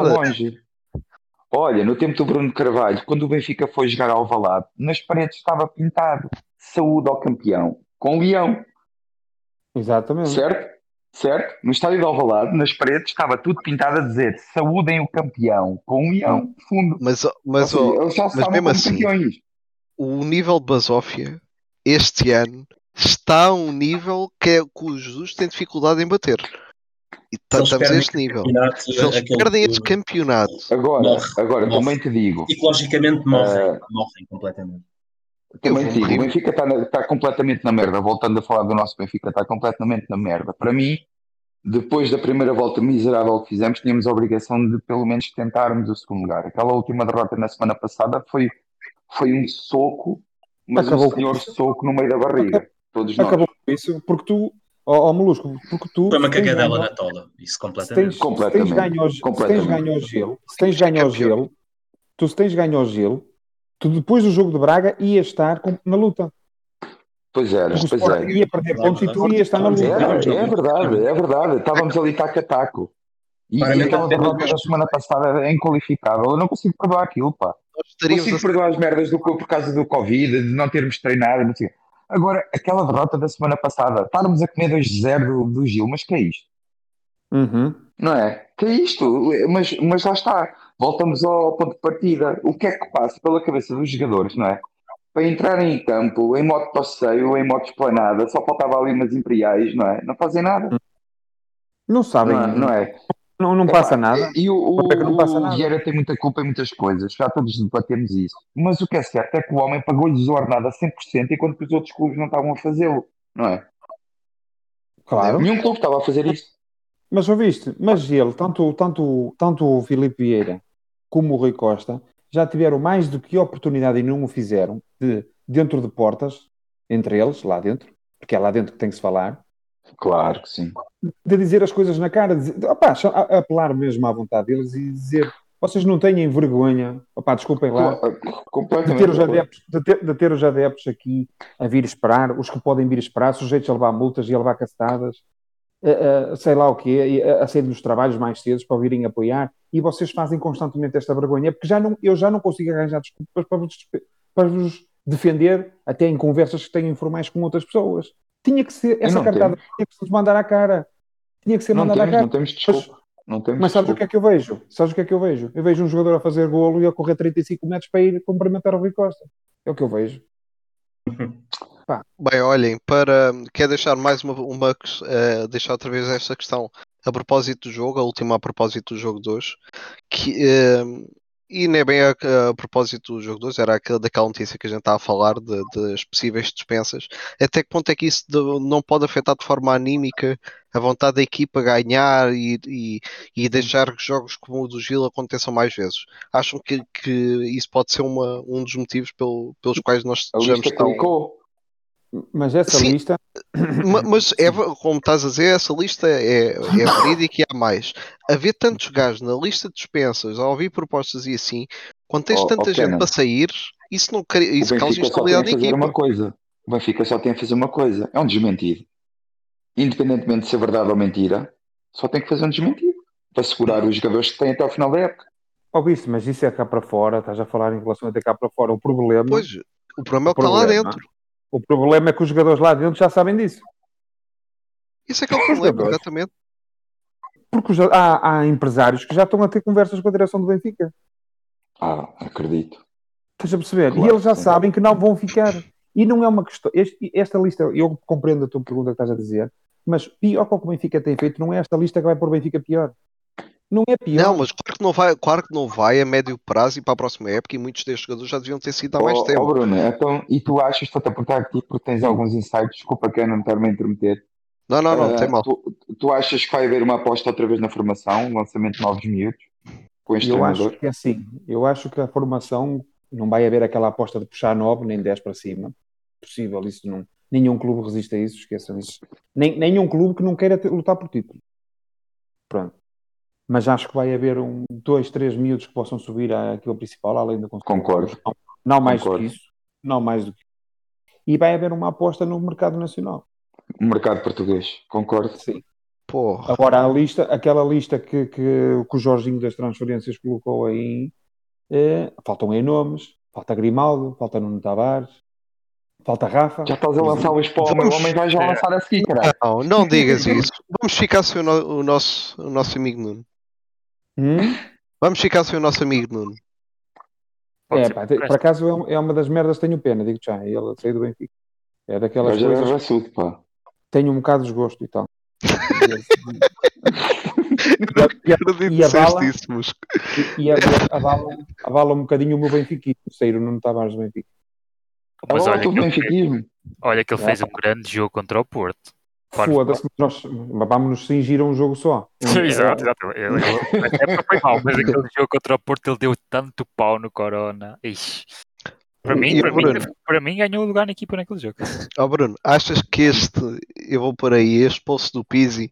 Olha, no tempo do Bruno Carvalho, quando o Benfica foi jogar ao Valado, nas paredes estava pintado saúde ao campeão, com leão, Exatamente. certo? Certo? No estádio de Alvalade, nas paredes, estava tudo pintado a dizer saúdem o campeão, com um leão fundo. Mas, mas, eles já mas mesmo assim, campeões. o nível de basófia este ano está a um nível que, é, que o Jesus tem dificuldade em bater. E tá- estamos a este nível. Se eles perdem que este campeonato, Agora, Morre, agora morre. também te digo, Psicologicamente morrem, Ah. morrem completamente. Também te digo, o Benfica está está completamente na merda. Voltando a falar do nosso Benfica, está completamente na merda. Para mim, depois da primeira volta miserável que fizemos, tínhamos a obrigação de pelo menos tentarmos o segundo lugar. Aquela última derrota na semana passada foi, foi um soco, mas Acabou um senhor soco no meio da barriga. Todos nós. Acabou com isso, porque tu, ó ó, Molusco, porque tu. Foi uma se tens cagadela ganho- na tola. Isso se completamente. tens, se tens Completamente. ganho ao, se tens Completamente. ganho ao gelo, se tens ganho ao gelo, tu se tens ganho ao gelo, tu depois do jogo de Braga ias estar com- na luta. Pois era, o pois era. ia perder pontos e tu ias estar na luta. Era, é verdade, é verdade. Estávamos ali taco a taco. E, e Claramente aquela derrota da semana passada é inqualificável. Eu não consigo perdoar aquilo, pá. Não consigo a perdoar as merdas do por causa do Covid, de não termos treinado, não sei. Agora, aquela derrota da semana passada, estarmos a comer 2-0 do, do Gil, mas que é isto? Uhum. Não é? Que é isto? Mas, mas lá está. Voltamos ao ponto de partida. O que é que passa pela cabeça dos jogadores, não é? Para entrarem em campo, em modo passeio, em modo esplanada, só faltava ali umas imperiais, não é? Não fazem nada. Não sabem, Não é? Não, é? Não, não passa nada. E o, o, é não passa nada? Vieira tem muita culpa em muitas coisas, já todos debatemos isso. Mas o que é certo é que o homem pagou-lhes o ordenado a 100% enquanto que os outros clubes não estavam a fazê-lo, não é? Claro. Nenhum clube estava a fazer isso. Mas ouviste, mas ele, tanto, tanto, tanto o Filipe Vieira como o Rui Costa, já tiveram mais do que oportunidade e não o fizeram, de, dentro de portas, entre eles, lá dentro, porque é lá dentro que tem que se falar, Claro que sim. de dizer as coisas na cara, de, opá, só a- apelar mesmo à vontade deles e dizer vocês não têm vergonha, opá, desculpem lá, Claro, de ter, os adeptos, de, ter, de ter os adeptos aqui a vir esperar, os que podem vir esperar, sujeitos a levar multas e a levar a- a- sei lá o quê, a, a sair dos trabalhos mais cedo para virem apoiar, e vocês fazem constantemente esta vergonha, porque já não, eu já não consigo arranjar desculpas para vos, para vos defender, até em conversas que tenho informais com outras pessoas. Tinha que ser, essa cartada tinha que se mandar à cara. Tinha que ser Não mandada à temos, cara. não temos desculpa. Não temos Mas sabes o que é que eu vejo? Sabes o que é que eu vejo? Eu vejo um jogador a fazer golo e a correr 35 metros para ir cumprimentar o Rui Costa. É o que eu vejo. Bem, olhem, para quer deixar mais uma, uma eh, deixar outra vez esta questão a propósito do jogo, a última a propósito do jogo de hoje, que, eh, e nem é bem a, a propósito do jogo de hoje, era aquela, daquela notícia que a gente está a falar de, das possíveis dispensas. Até que ponto é que isso de- não pode afetar de forma anímica a vontade da equipa ganhar e, e, e deixar que jogos como o do Gil aconteçam mais vezes? Acham que, que isso pode ser uma, um dos motivos pelo- pelos quais nós estejamos tão. clicou. Mas essa Sim. lista, Ma- Mas é, como estás a dizer, essa lista é, é verídica e há mais. Haver tantos gajos na lista de dispensas, a ouvir propostas e assim, quando tens Oh, tanta oh, gente Kenan. para sair, isso não O isso causa a instabilidade na fazer uma equipa. coisa. O Benfica só tem a fazer uma coisa. É um desmentido. Independentemente de ser verdade ou mentira, só tem que fazer um desmentido. Para segurar os jogadores que têm até ao final da época. ouviste, mas isso é cá para fora, estás a falar em relação até cá para fora. O problema, Pois, o problema é o que está lá dentro. O problema é que os jogadores lá dentro já sabem disso. Isso é que é o problema, exatamente. Porque os- há, há empresários que já estão a ter conversas com a direção do Benfica. Ah, acredito. Estás a perceber? Claro e eles já sim. sabem que não vão ficar. E não é uma questão. este- esta lista, eu compreendo a tua pergunta que estás a dizer, mas pior que o que o Benfica tem feito, não é esta lista que vai pôr o Benfica pior. Não é pior. Não, mas claro que não vai, claro que não vai a médio prazo e para a próxima época e muitos destes jogadores já deviam ter sido há mais Oh, tempo. oh, Bruno, então, e tu achas, estou-te a perguntar aqui porque tens alguns insights, desculpa que eu não estar-me a intermeter. Não, não, não, Ah, tem mal. tu, tu achas que vai haver uma aposta outra vez na formação, lançamento de novos miúdos, com este Eu treinador? acho que é assim. Eu acho que a formação não vai haver aquela aposta de puxar 9 nem 10 para cima. Possível, isso não. Nenhum clube resiste a isso, esqueçam isso. Nem, nenhum clube que não queira ter- lutar por título. Pronto. Mas acho que vai haver um, dois, três miúdos que possam subir àquilo principal, além da Concordo. Não, não mais Concordo. do que isso. Não mais do que isso. E vai haver uma aposta no mercado nacional. O mercado português, concordo. Sim. Porra. Agora, a lista, aquela lista que, que, que o Jorginho das transferências colocou aí, eh, faltam aí nomes, falta Grimaldo, falta Nuno Tavares, falta Rafa. Já estás a lançar o homem, o Vamos- homem vai já lançar a seguir, caralho. Não, não digas isso. Vamos ficar sem o, no- o nosso, o nosso amigo Nuno. Hum? Vamos ficar sem o nosso amigo Nuno. Pode É, pá, por acaso é é uma das merdas, tenho pena, digo já, ele saiu do Benfica. É daquelas Mas já é coisas, raçudo, pá. tenho um bocado de desgosto e tal. E a bala? E, a- avala, avala um bocadinho o meu benfiquismo, sair o Nuno Tavares do Benfica. Mas Olha que, ele, olha que ele É. fez um grande jogo contra o Porto. Claro. Foda-se, nós vamos nos cingir a um jogo só. Um- exato, exato. Ele, ele, foi mal, mas aquele jogo contra o Porto ele deu tanto pau no Corona. Ixi. Para mim, E para, mim, Bruno? para mim ganhou o lugar na equipa naquele jogo. Ó Bruno, achas que este, eu vou por aí, este post do Pizzi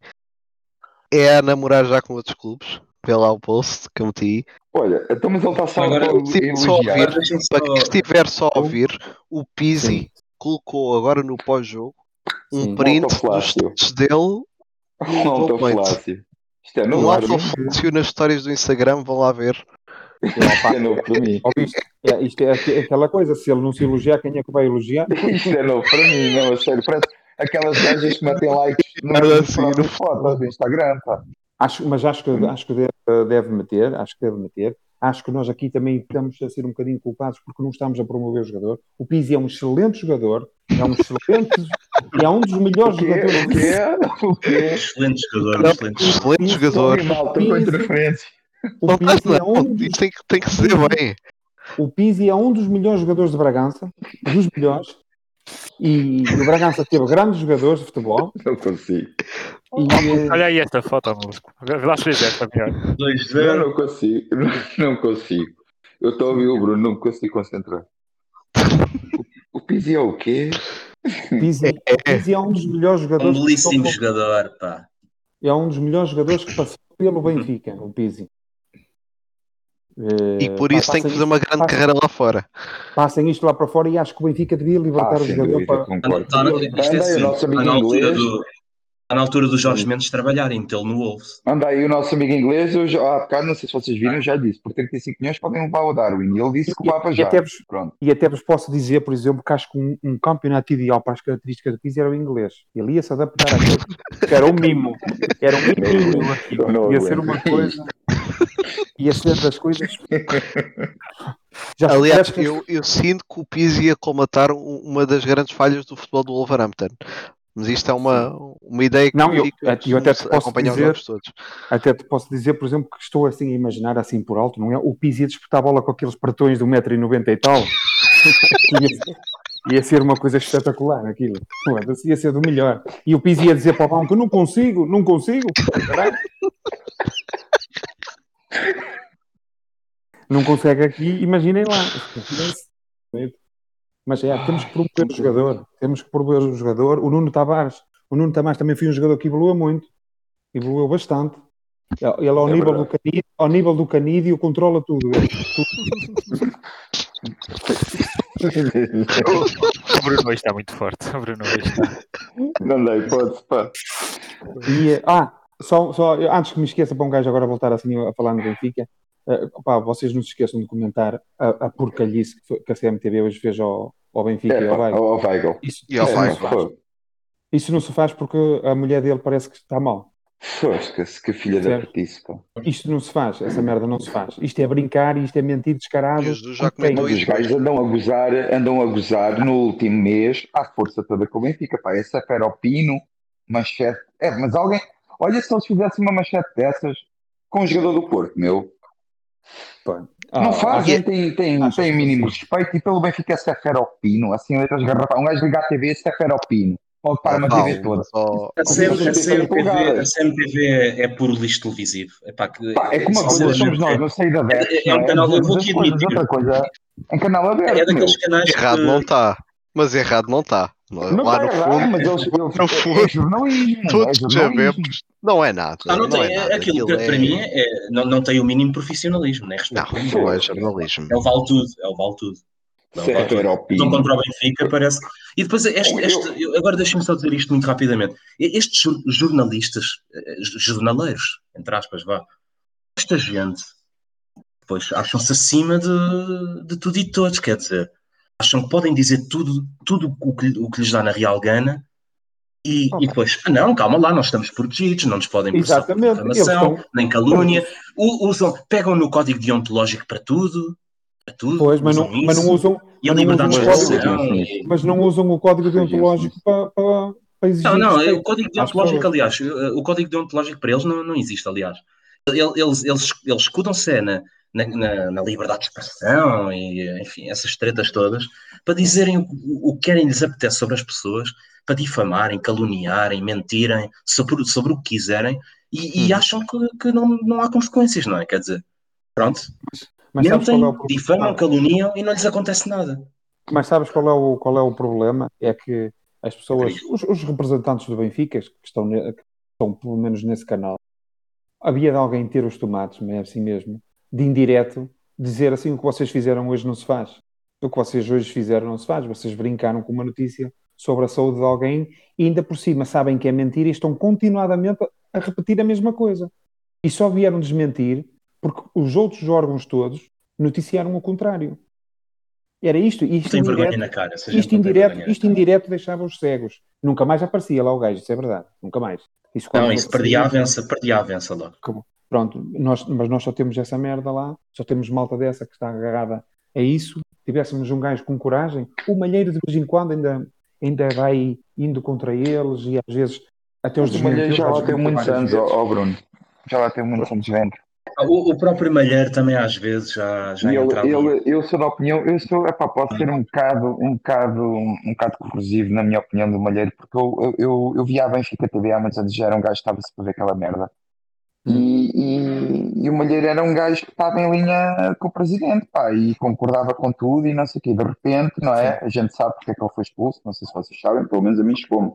é a namorar já com outros clubes? Vê lá o post que eu meti. Olha, então mas ele está só Agora, a sim, só ouvir. Para quem só- estiver só a ouvir, o Pizzi colocou agora no pós-jogo um Sim. print dos dele no Malta documento. flácio. Isto é novo Lá para para o mim. Fúcio nas histórias do Instagram, vão lá ver. Isto é novo para mim. Isto, é, isto é aqu- aquela coisa, se ele não se elogiar, quem é que vai elogiar? Isto é novo para mim, não, a sério. Parece aquelas gajas que metem likes no Nada assim, no fotos do Instagram, pá. Acho, mas acho que, acho que deve, deve meter, acho que deve meter. Acho que nós aqui também estamos a ser um bocadinho culpados porque não estamos a promover o jogador. O Pizzi é um excelente jogador, é um excelente e é um dos melhores jogadores. O quê? O quê? Excelente jogador, Não, excelente. Excelente jogador. O Não, Pizzi é um isto tem, que- tem que ser bem. O Pizzi é um dos melhores jogadores de Bragança, dos melhores. E o Bragança teve grandes jogadores de futebol. Não consigo. E, eh, Olha aí esta foto. Vê lá se fez esta melhor. Eu 2-0. não consigo. Não consigo. Eu estou a ouvir o Bruno, não me consigo concentrar. O, o Pizzi é o quê? Pizzi, o Pizzi é um dos melhores Um jogadores. que belíssimo passou jogador, pá. É um dos melhores jogadores que passou pelo Benfica, o Pizzi. E por isso tem que fazer uma grande carreira lá fora. Passem isto lá para fora e acho que o Benfica devia libertar Ah, o jogador dúvida, para. concordo. Isto é assim, na altura do, na altura do Jorge Mendes trabalhar e metê-lo no Wolves. Anda aí o nosso amigo inglês, eu já, há bocado, não sei se vocês viram, eu já disse, por 35 milhões podem levar o Darwin. E ele disse que o para E já. até, vos, Pronto. e até vos posso dizer, por exemplo, que acho que um, um campeonato ideal para as características do Pizzi era o inglês. Ele ia se adaptar a que Era um mimo. Era um mimo aquilo. Não Ia ser uma coisa. Ia ser das coisas. Já Aliás, eu, eu sinto que o Pizzi ia colmatar um- uma das grandes falhas do futebol do Wolverhampton. Mas isto é uma, uma ideia que Não, eu- eu até te posso dizer-. Até te posso dizer, por exemplo, que estou assim a imaginar assim por alto, não é? O Pizzi a disputar a bola com aqueles pratões de 1,90m e tal. ia, ser, ia ser uma coisa espetacular aquilo. Ia ser do melhor. E o Pizzi ia dizer para o banco: não consigo, não consigo. Caralho. Não consegue aqui, imaginem lá. Mas é, temos que promover o jogador. Temos que promover o jogador. O Nuno Tavares. O Nuno Tavares também foi um jogador que evoluiu muito. Evoluiu bastante. Ele ao, É nível verdade. do canídeo, ao nível do canídeo controla tudo. O Bruno está muito forte. O Bruno está. Não dá hipótese, pá. E, ah, só, só antes que me esqueça para um gajo agora voltar assim a falar no Benfica, eh, pá, vocês não se esqueçam de comentar a, a porcalhice que, foi- que a CMTV hoje fez ao, ao Benfica e É, ao pá, Weigl. ao Weigl. Isso, E ao isso É, não Weigl. se faz. fogo. Isso não se faz porque a mulher dele parece que está mal. Fosca-se, que filha da Certo. petice, pá. Isto não se faz, essa merda não se faz. Isto é brincar, isto é mentir descarado. E os dois já comentou Mas os isso. gajos andam a gozar, andam a gozar no último mês à força toda com o Benfica, pá. Essa fera ao pino, manchete. É, mas alguém, olha se eles fizessem uma manchete dessas com um jogador do Porto, meu. Ah, não fazem, ah, tem, tem, acho tem mínimo respeito e pelo Benfica é fera ao pino, assim letras garrafais. Um gajo liga à TV, essa é fera ao pino. Pode parar uma TV toda. Só- A, CM, a, CMTV, a CMTV é, é puro lixo televisivo. Epá, que, Pá, é como uma coisa, somos nós, não sei da é- é um não canal- eu vou coisas, admitir. outra coisa, em canal aberto, é daqueles canais Errado que, não está. Mas errado não está. Não Lá no errado, fundo, mas eles, eles no é fundo, jornalismo, é todos jornalismo. sabemos. Não é nada. Ah, não, não tem, é nada. aquilo que Aquilo para é- mim é, é- não, não tem o mínimo profissionalismo, nem respeito. Não, não é jornalismo. É o vale tudo, é o vale tudo. Não, é Então contra o Benfica parece. E depois este, este- eu- agora deixem-me só dizer isto muito rapidamente. Estes jor- jornalistas, eh, jornaleiros, entre aspas, vá, esta gente, depois acham-se acima de, de tudo e de todos, quer dizer, acham que podem dizer tudo, tudo o que, o que lhes dá na real gana. E, e depois, ah, não, calma lá, nós estamos protegidos, não nos podem processar eles estão- nem calúnia. Usam, pegam no código deontológico para tudo, para tudo. Pois, mas não, usam mas não usam, E a liberdade de expressão. E- mas não usam o código deontológico para, para, para exigir. Não, não, é o código deontológico, aliás, eh, o código deontológico para eles não, não existe, aliás. Eles, eles, eles escudam-se é na, na, na- na liberdade de expressão e, enfim, essas tretas todas, para dizerem o, o que querem lhes apetece sobre as pessoas, para difamarem, caluniarem, mentirem sobre, sobre o que quiserem e, e Hum. acham que, que não, não há consequências, não é? Quer dizer, pronto, Mas qual mentem, é o difamam, caluniam e não lhes acontece nada. Mas sabes qual é o, qual é o problema? É que as pessoas, os, os representantes do Benfica, que estão, que estão pelo menos nesse canal, havia de alguém ter os tomates, mas é assim mesmo, de indireto, dizer assim: o que vocês fizeram hoje não se faz. O que vocês hoje fizeram não se faz. Vocês brincaram com uma notícia sobre a saúde de alguém e ainda por cima sabem que é mentira e estão continuadamente a repetir a mesma coisa. E só vieram desmentir porque os outros órgãos todos noticiaram o contrário. Era isto, isto indireto, na cara. isto indireto, isto indireto deixava os cegos. Nunca mais aparecia lá o gajo, isso é verdade. Nunca mais. Isso Não, isso perdia a avença, perdia a avença logo. Pronto, nós, mas nós só temos essa merda lá, só temos malta dessa que está agarrada a isso. Tivéssemos um gajo com coragem, o Malheiro de vez em quando ainda, ainda vai indo contra eles e às vezes até os desmentiu já lá tem muitos anos, ó ó, Bruno. Já lá tem muitos anos dentro. O, o próprio Malheiro também às vezes já, já ele, entrava. ele- eu sou da opinião, eu sou, epá, posso ser um bocado, um bocado, um bocado corrosivo na minha opinião do Malheiro, porque eu, eu, eu, eu via a Benfica TV há muitos anos, já era um gajo que estava-se para ver aquela merda. E, e, e o Malheiro era um gajo que estava em linha com o presidente, pá, e concordava com tudo e não sei o quê. De repente, não é? A gente sabe porque é que ele foi expulso, não sei se vocês sabem, pelo menos a mim chegou-me.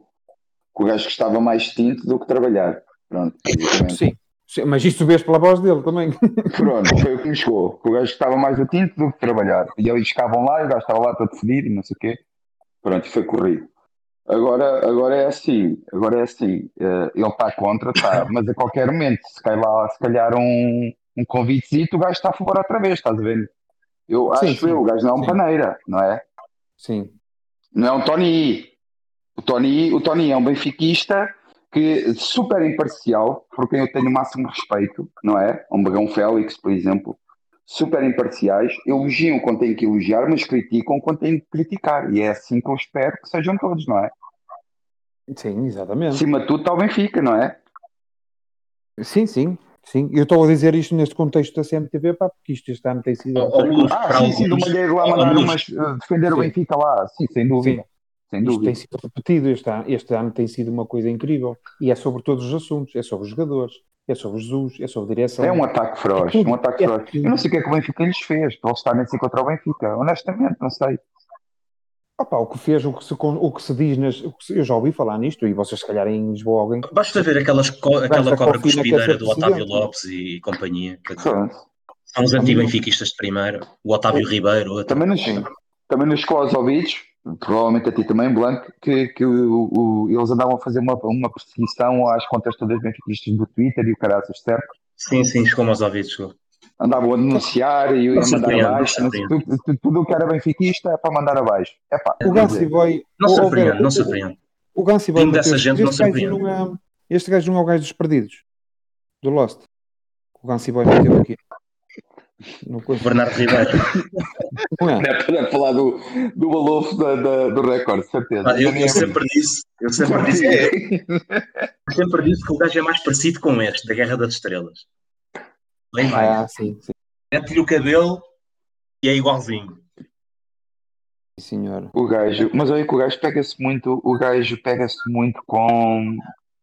Que o gajo gostava mais de tinto do que trabalhar. Pronto. Sim, sim, mas isto vês pela voz dele também. Pronto, foi o que me chegou. Que o gajo estava mais tinto do que trabalhar. E eles chegavam lá e o gajo estava lá todo fedido e não sei o quê. Pronto, foi corrido. Agora, agora é assim, agora é assim, eh, ele está contra, tá, mas a qualquer momento, se cai lá, se calhar um, um convitezito, o gajo está a favor outra vez, estás a ver? Eu Sim, acho sim, eu, o gajo não é um sim. paneira, não é? Sim, Não é um Tony I. O Tony, o Tony é um benfiquista que super imparcial, por quem eu tenho o máximo respeito, não é? Um Bagão Félix, por exemplo, super imparciais, elogiam quando têm que elogiar, mas criticam quando têm que criticar. E é assim que eu espero que sejam todos, não é? Sim, exatamente. Acima de tudo está o Benfica, não é? Sim, sim, sim. Eu estou a dizer isto neste contexto da CMTV, pá, porque isto este ano tem sido. Ó, Luz, Ah, sim, sim, do Malheiro lá mandar umas eh, defender o Sim. Benfica lá, sim, sem dúvida. Sem Isto dúvida. tem sido repetido este ano. Este ano tem sido uma coisa incrível. E é sobre todos os assuntos. É sobre os jogadores, é sobre Jesus, é sobre direção. É um ataque feroz, É um ataque é feroz. Eu não sei o que é que o Benfica lhes fez para eles estarem assim contra o Benfica. Honestamente, não sei. Opa, o que fez, o que se, o que se diz, nas, o que se- eu já ouvi falar nisto, e vocês se calhar em Lisboa alguém. Basta ver aquelas co- aquela cobra quer cuspideira do Otávio. Lopes e companhia. Pronto. São os anti-benfiquistas de primeiro, o Otávio Ribeiro, outro. Também nos, também nos chegou aos ouvidos, provavelmente a ti também, Blanco, que, que o- o- eles andavam a fazer uma, uma perseguição às contas todas benfiquistas do Twitter e o caraças, certo? Sim, sim, chegou-me aos ouvidos. chegou. Andavam a denunciar e a Não mandar surpreende, abaixo. não não tudo, tudo- que era benfiquista é para mandar abaixo. É pá, O Gansi Boy. Não surpreende, não surpreende. O Gansi Boy. Dessa gente, não este gajo surpreende. não é- Este gajo não é o gajo dos perdidos. Do Lost. O Gansi Boy meteu aqui. Não, Bernardo Ribeiro. não é? é para falar do, do balofo da, da- do recorde, certeza. Ah, Eu, eu sempre disse, eu sempre disse, eu sempre disse que o gajo é mais parecido com este, da Guerra das Estrelas. Mais. Ah, sim, sim, Mete-lhe o cabelo e é igualzinho. senhor. O gajo, mas olha que o gajo pega-se muito, o gajo pega-se muito com,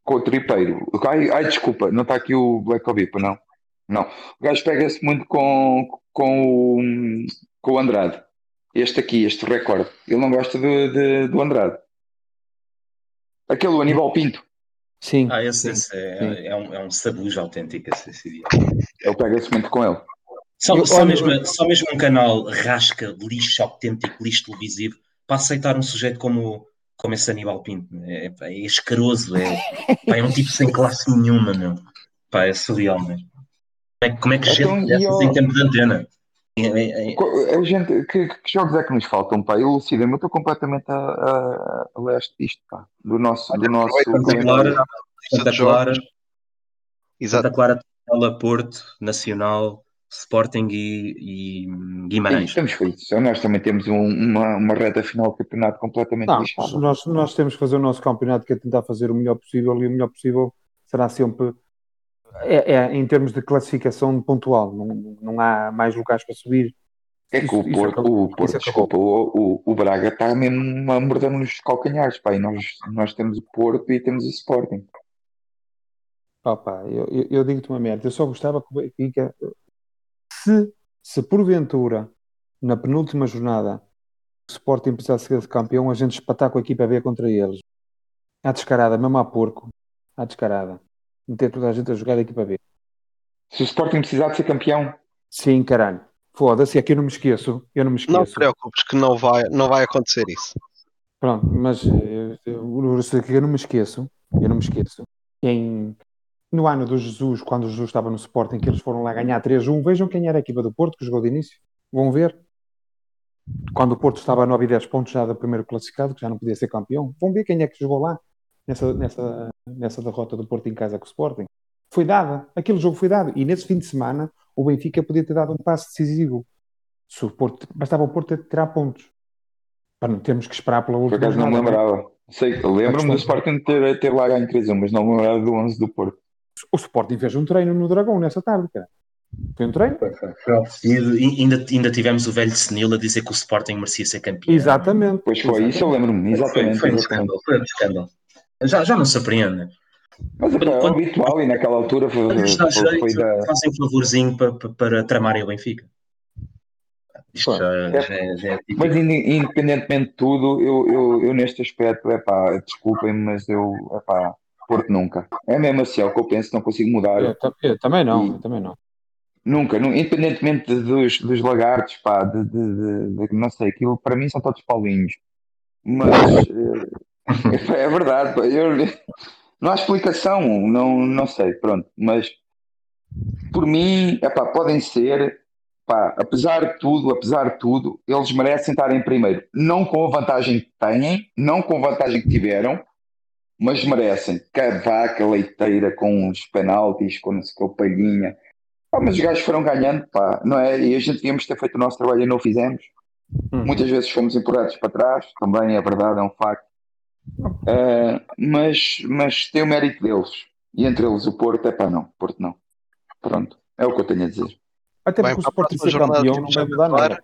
com o tripeiro. Ai, ai, desculpa, não está aqui o Black Obipa, não. Não. O gajo pega-se muito com, com, o, com o Andrade. Este aqui, este recorde. Ele não gosta do, de- do Andrade. Aquele o Aníbal Pinto. Sim. Ah, esse, sim. esse é, sim. é um, é um sabujo autêntico, esse, esse. Ele pega-se muito com ele. Só, Eu- só, olha, mesmo, só mesmo um canal rasca, lixo autêntico, lixo televisivo, para aceitar um sujeito como, como esse Aníbal Pinto. É, é escaroso, é, pá, é um tipo sem classe nenhuma, meu. Pá, é surreal, mesmo. Como é, que- como é que gente Então, e dessas eu- em tempo de antena? A gente, que, que jogos é que nos faltam, pá? Eu, Elucida-me, eu estou completamente a, a, a leste disto, pá. Do nosso, do nosso Santa. Clara, Santa Clara. Exato. Santa Clara, Tela, Porto, Nacional, Sporting e, e Sim, Guimarães. estamos feitos. Nós também temos um- uma, uma reta final de campeonato completamente Não, lixada. nós, nós temos que fazer o nosso campeonato que é tentar fazer o melhor possível e o melhor possível será sempre é, é em termos de classificação pontual. Não, não há mais lugares para subir. É que o Isso- isso Porto, acabou. o Porto desculpa, o, o, o Braga está mesmo a morder-nos os calcanhares, pá. E nós, nós temos o Porto e temos o Sporting. Opa, eu, eu, eu digo-te uma merda. Eu só gostava que o Benfica, se, se porventura, na penúltima jornada, o Sporting precisasse ser campeão, a gente espatar com a equipa B contra eles. À descarada, mesmo a porco. À descarada. Meter toda a gente a jogar a equipa B. Se o Sporting precisar de ser campeão, Sim, caralho. Foda-se, é que eu não me esqueço. Eu não me Não te esqueço. preocupes que não vai, não vai acontecer isso. Pronto, mas eh, eu, eu, eu não me esqueço. Eu não me esqueço. Em no ano do Jesus, quando o Jesus estava no Sporting, que eles foram lá ganhar 3-1, vejam quem era a equipa do Porto que jogou de início. Vão ver. Quando o Porto estava a 9 e 10 pontos já do primeiro classificado, que já não podia ser campeão. Vão ver quem é que jogou lá nessa, nessa, nessa derrota do Porto em casa com o Sporting. Foi dada. Aquele jogo foi dado. E nesse fim de semana, o Benfica podia ter dado um passo decisivo. Se o Porto, bastava o Porto ter tirar pontos. Para não termos que esperar pela Por última. acaso não me jornada. lembrava. Sei, lembro-me do Sporting ter, ter lá ganho 3-1, mas não me lembrava do 11 do Porto. O Sporting fez um treino no Dragão nessa tarde, cara. Foi um treino? Foi. E ainda, ainda tivemos o velho senil a dizer que o Sporting merecia ser campeão. Exatamente. Pois foi, isso eu lembro-me, Foi, exatamente. foi um exatamente. escândalo. Foi um escândalo. Já, já não surpreende. Mas é Quando- habitual e naquela altura foi, Quando foi, foi jeito, da. fazem um favorzinho para, para, para tramarem o Benfica. Isto Pô, já, é- já, é- já é. Mas inde- independentemente de tudo, eu, eu, eu neste aspecto, é pá, desculpem-me, mas eu, é pá, Porto nunca. É mesmo assim, é o que eu penso, não consigo mudar. Eu, eu também não, E- eu também não. Nunca, nu- independentemente dos, dos lagartos, pá, de, de, de- de- não sei, aquilo para mim são todos paulinhos. Mas eh, é verdade, pá, eu, não há explicação, não, não sei, pronto. Mas por mim, epá, podem ser, pá, apesar de tudo, apesar de tudo, eles merecem estar em primeiro. Não com a vantagem que têm, não com a vantagem que tiveram, mas merecem. Cavaca, leiteira, com os penaltis, com não sei o palhinha. Pá, mas os gajos foram ganhando, pá, não é? E a gente devíamos ter feito o nosso trabalho e não o fizemos. Hum. Muitas vezes fomos empurrados para trás, também é verdade, é um facto. Ah, mas, mas tem o mérito deles. E entre eles o Porto, é pá, não, Porto não. Pronto, é o que eu tenho a dizer. Até Bem, porque o a Sporting próxima ser jornada campeão não vai mudar nada.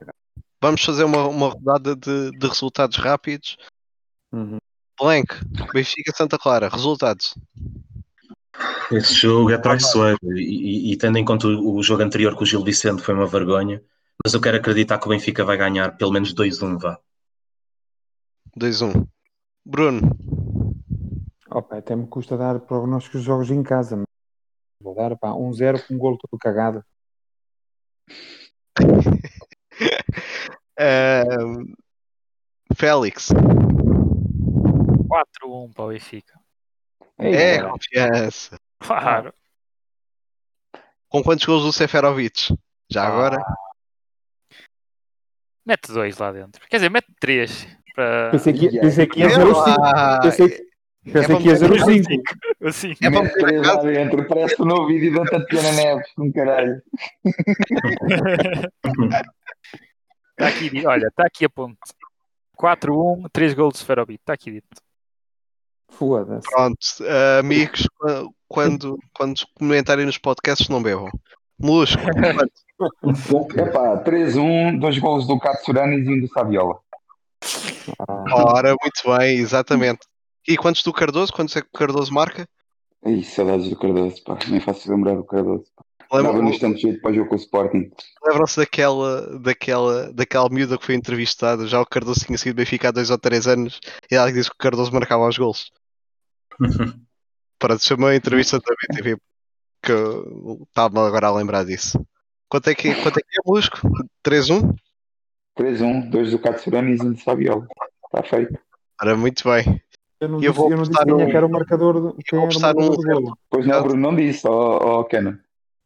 Vamos fazer uma, uma rodada de, de resultados rápidos. Uhum. Blank, Benfica Santa Clara, resultados. Esse jogo é traiçoeiro e, e- e tendo em conta o, o jogo anterior com o Gil Vicente foi uma vergonha, mas eu quero acreditar que o Benfica vai ganhar pelo menos 2-1, vá. 2-1. Bruno, Opa, até me custa dar prognósticos de jogos em casa. Mas vou dar pá, 1-0 com um golo todo cagado. Ahm, Félix, 4-1 para o Benfica. É cara, confiança. Claro. Com quantos gols do Seferovic? Já agora? Mete dois lá dentro. Quer dizer, mete três. Para... pensei que, pensei que ia É ser o 5. lá. Pensei, pensei que ia ser o 5. Assim. É para Mete meter três a casa. lá dentro, parece o novo vídeo da Tatiana Neves, um caralho. Está aqui, olha, está aqui a ponto. 4-1, 3 gols de Sferovic. Está aqui dito. Foda-se. Pronto, ah, amigos, qua- quando, quando comentarem nos podcasts, não bebam. Molusco? Epá, 3-1, dois golos do Katsuranis e um do Saviola. Ora, muito bem, exatamente. E quantos do Cardoso? Quantos é que o Cardoso marca? Ih, saudades do Cardoso, pá, nem faço lembrar do Cardoso. Lembra- Dava-nos tanto jeito para o jogo com o Sporting. Lembram-se daquela, daquela, daquela miúda que foi entrevistada? Já o Cardoso tinha sido Benfica há dois ou três anos e ela disse que o Cardoso marcava os gols. Para chamar a entrevista da BTV que eu estava agora a lembrar disso. Quanto é que, quanto é, que é Molusco? 3-1? 3-1, dois do Katsuranis e um do Saviola. Está feito. Ora, muito bem. Eu não Eu disse, vou eu não disse quem é que era o marcador. do- Quem vou era o marcador golo. Pois não, Bruno, não disse, ó ó, Kenan.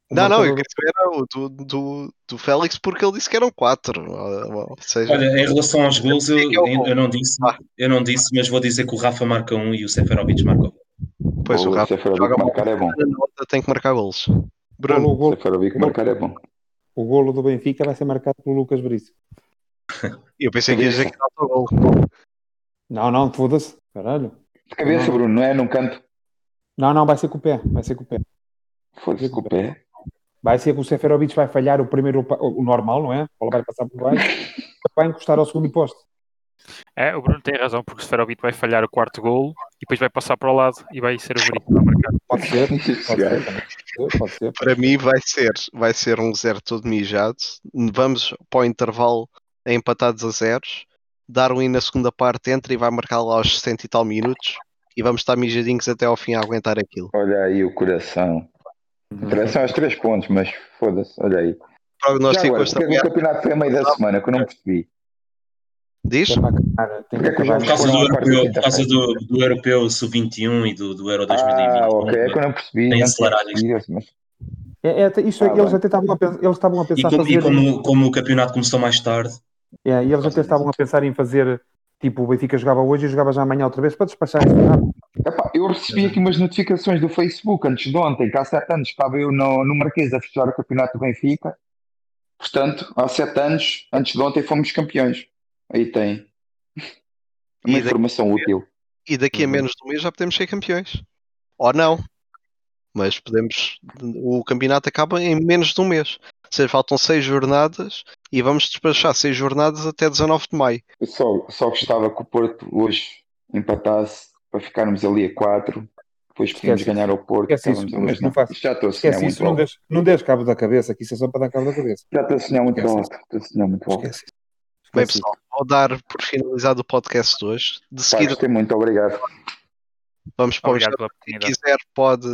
Não, não, eu queria saber o do, do, do Félix porque ele disse que eram 4. Ou seja, Olha, em relação aos gols, eu, é que é eu não disse, Ah. eu não disse, mas vou dizer que o Rafa marca um e o Seferovic marca um. pois o o Rafa Seferovic joga marcar é bom. tem que marcar golos. o Bruno, golo- o O golo- Seferovic marcar é bom. o golo do Benfica vai ser marcado pelo Lucas Brice. Eu pensei que ia dizer que era autogol. Não, não, foda-se. Caralho. De cabeça, Bruno, não é num canto. Não, não, vai ser com o pé. Vai ser com o pé. Foda-se com o pé. Vai ser que o Seferovic vai falhar o primeiro, o normal, não é? A bola vai passar por baixo, vai encostar ao segundo posto. É, o Bruno tem razão, porque o Sferovic vai falhar o quarto gol e depois vai passar para o lado e vai ser o Veríssimo a marcar. Pode ser. Pode ser, pode ser. Para mim vai ser, vai ser um zero todo mijado. Vamos para o intervalo empatados a zeros. Darwin na segunda parte entra e vai marcar lá aos 60 e tal minutos. E vamos estar mijadinhos até ao fim a aguentar aquilo. Olha aí o coração. Interessam aos três pontos, mas foda-se, olha aí. Já Prognóstico agora, porque é o campeonato foi a meio da semana, que eu não percebi. Diz? É Por causa do e europeu, por causa quinta-feira. do, do europeu sub-21 e do, do Euro 2020. Ah, ok, é que eu não percebi. Tem acelerado isto. mas- É, é, isso é, Ah, eles bem. até estavam a pensar, eles estavam a E, pensar como, fazer, e como, como o campeonato começou mais tarde, é, e eles até estavam a pensar em fazer, tipo, o Benfica jogava hoje e jogava já amanhã outra vez para despachar rápido. Epá, eu recebi aqui umas notificações do Facebook antes de ontem, que há sete anos estava eu no, no Marquês a fechar o campeonato do Benfica. Portanto, há sete anos, antes de ontem, fomos campeões. Aí tem. E Uma daqui- informação útil. E daqui a Uhum. menos de um mês já podemos ser campeões. Ou não. Mas podemos. O campeonato acaba em menos de um mês. Ou seja, faltam seis jornadas e vamos despachar seis jornadas até 19 de maio. Eu só, só gostava que o Porto hoje empatasse para ficarmos ali a quatro. Depois podíamos ganhar ao Porto. Esquece isso, mas não não, faço. já estou a sonhar muito isso, não alto. des, não des cabo da cabeça, que isso é só para dar cabo da cabeça. Já estou a sonhar muito Esquece alto. Estou a sonhar muito alto. Esquece. Bem, pessoal, vou dar por finalizado o podcast de hoje. De Pá, seguida, gostei muito, obrigado. vamos para o Obrigado Quem quiser, pode,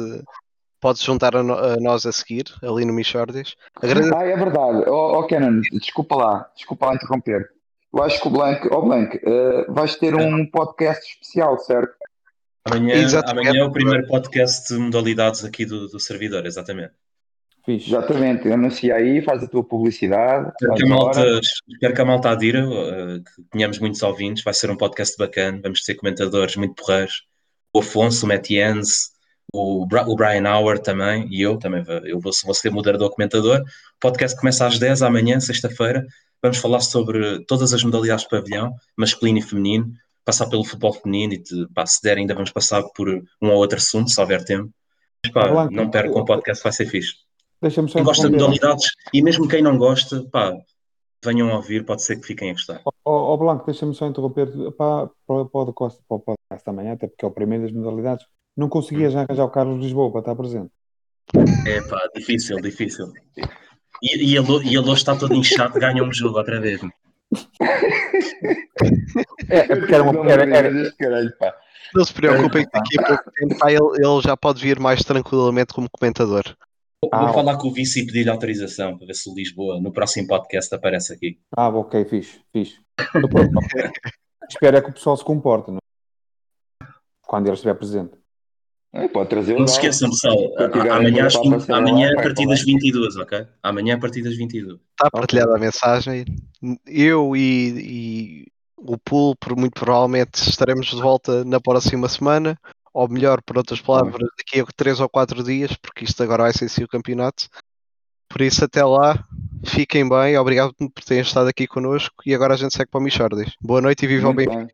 pode se juntar a, no- a nós a seguir, ali no. Agradeço. Ah, é verdade. Ó oh, Canon, desculpa lá, desculpa lá interromper. Eu acho que o Blank, ó Blank, eh, vais ter um podcast especial, certo? amanhã, Exatamente. amanhã é o primeiro podcast de modalidades aqui do, do servidor, exatamente. Fixe. Exatamente, anuncia aí, faz a tua publicidade. Espero que, a malta, espero que a malta adira, eh, que tenhamos muitos ouvintes. Vai ser um podcast bacana. Vamos ter comentadores muito porreiros. O Afonso, o Matiense, o, o Brian Howard também, e eu também. Eu vou, vou ser moderador comentador. O podcast começa às 10 amanhã, sexta-feira. Vamos falar sobre todas as modalidades de pavilhão, masculino e feminino. Passar pelo futebol feminino e, de, pá, se der, ainda vamos passar por um ou outro assunto, se houver tempo. Mas, pá, Blanco, não percam o podcast, vai ser fixe. Deixa-me só Quem gosta de modalidades e mesmo quem não gosta, pá, venham a ouvir, pode ser que fiquem a gostar. Ó ó, Blanco, deixa-me só interromper para, para, o podcast, para o podcast amanhã, até porque é o primeiro das modalidades. Não conseguia já arranjar o Carlos Lisboa para estar presente. É pá, difícil, difícil. E, e, ele, e ele hoje está todo inchado, ganha um jogo outra vez. É, é porque era uma, era, era, caralho, pá. Não se preocupem que daqui a pouco tempo pá, ele, ele já pode vir mais tranquilamente como comentador. Vou, Ah, falar com o vice e pedir-lhe autorização para ver se o Lisboa no próximo podcast aparece aqui. Ah, ok, fixe, fixe. Espero é que o pessoal se comporte, não é? Quando ele estiver presente. Eh, Pode trazer Não se esqueçam, pessoal, amanhã, a às para 20 aparecer amanhã a partir das 22, ok? Amanhã a partir das 22. Está partilhada a mensagem. Eu e, e o por muito provavelmente, estaremos de volta na próxima semana. Ou melhor, por outras palavras, daqui a 3 ou 4 dias, porque isto agora vai ser sim o campeonato. Por isso, até lá, fiquem bem. Obrigado por terem estado aqui connosco. E agora a gente segue para o Michordias. Boa noite e viva o Benfica. bem.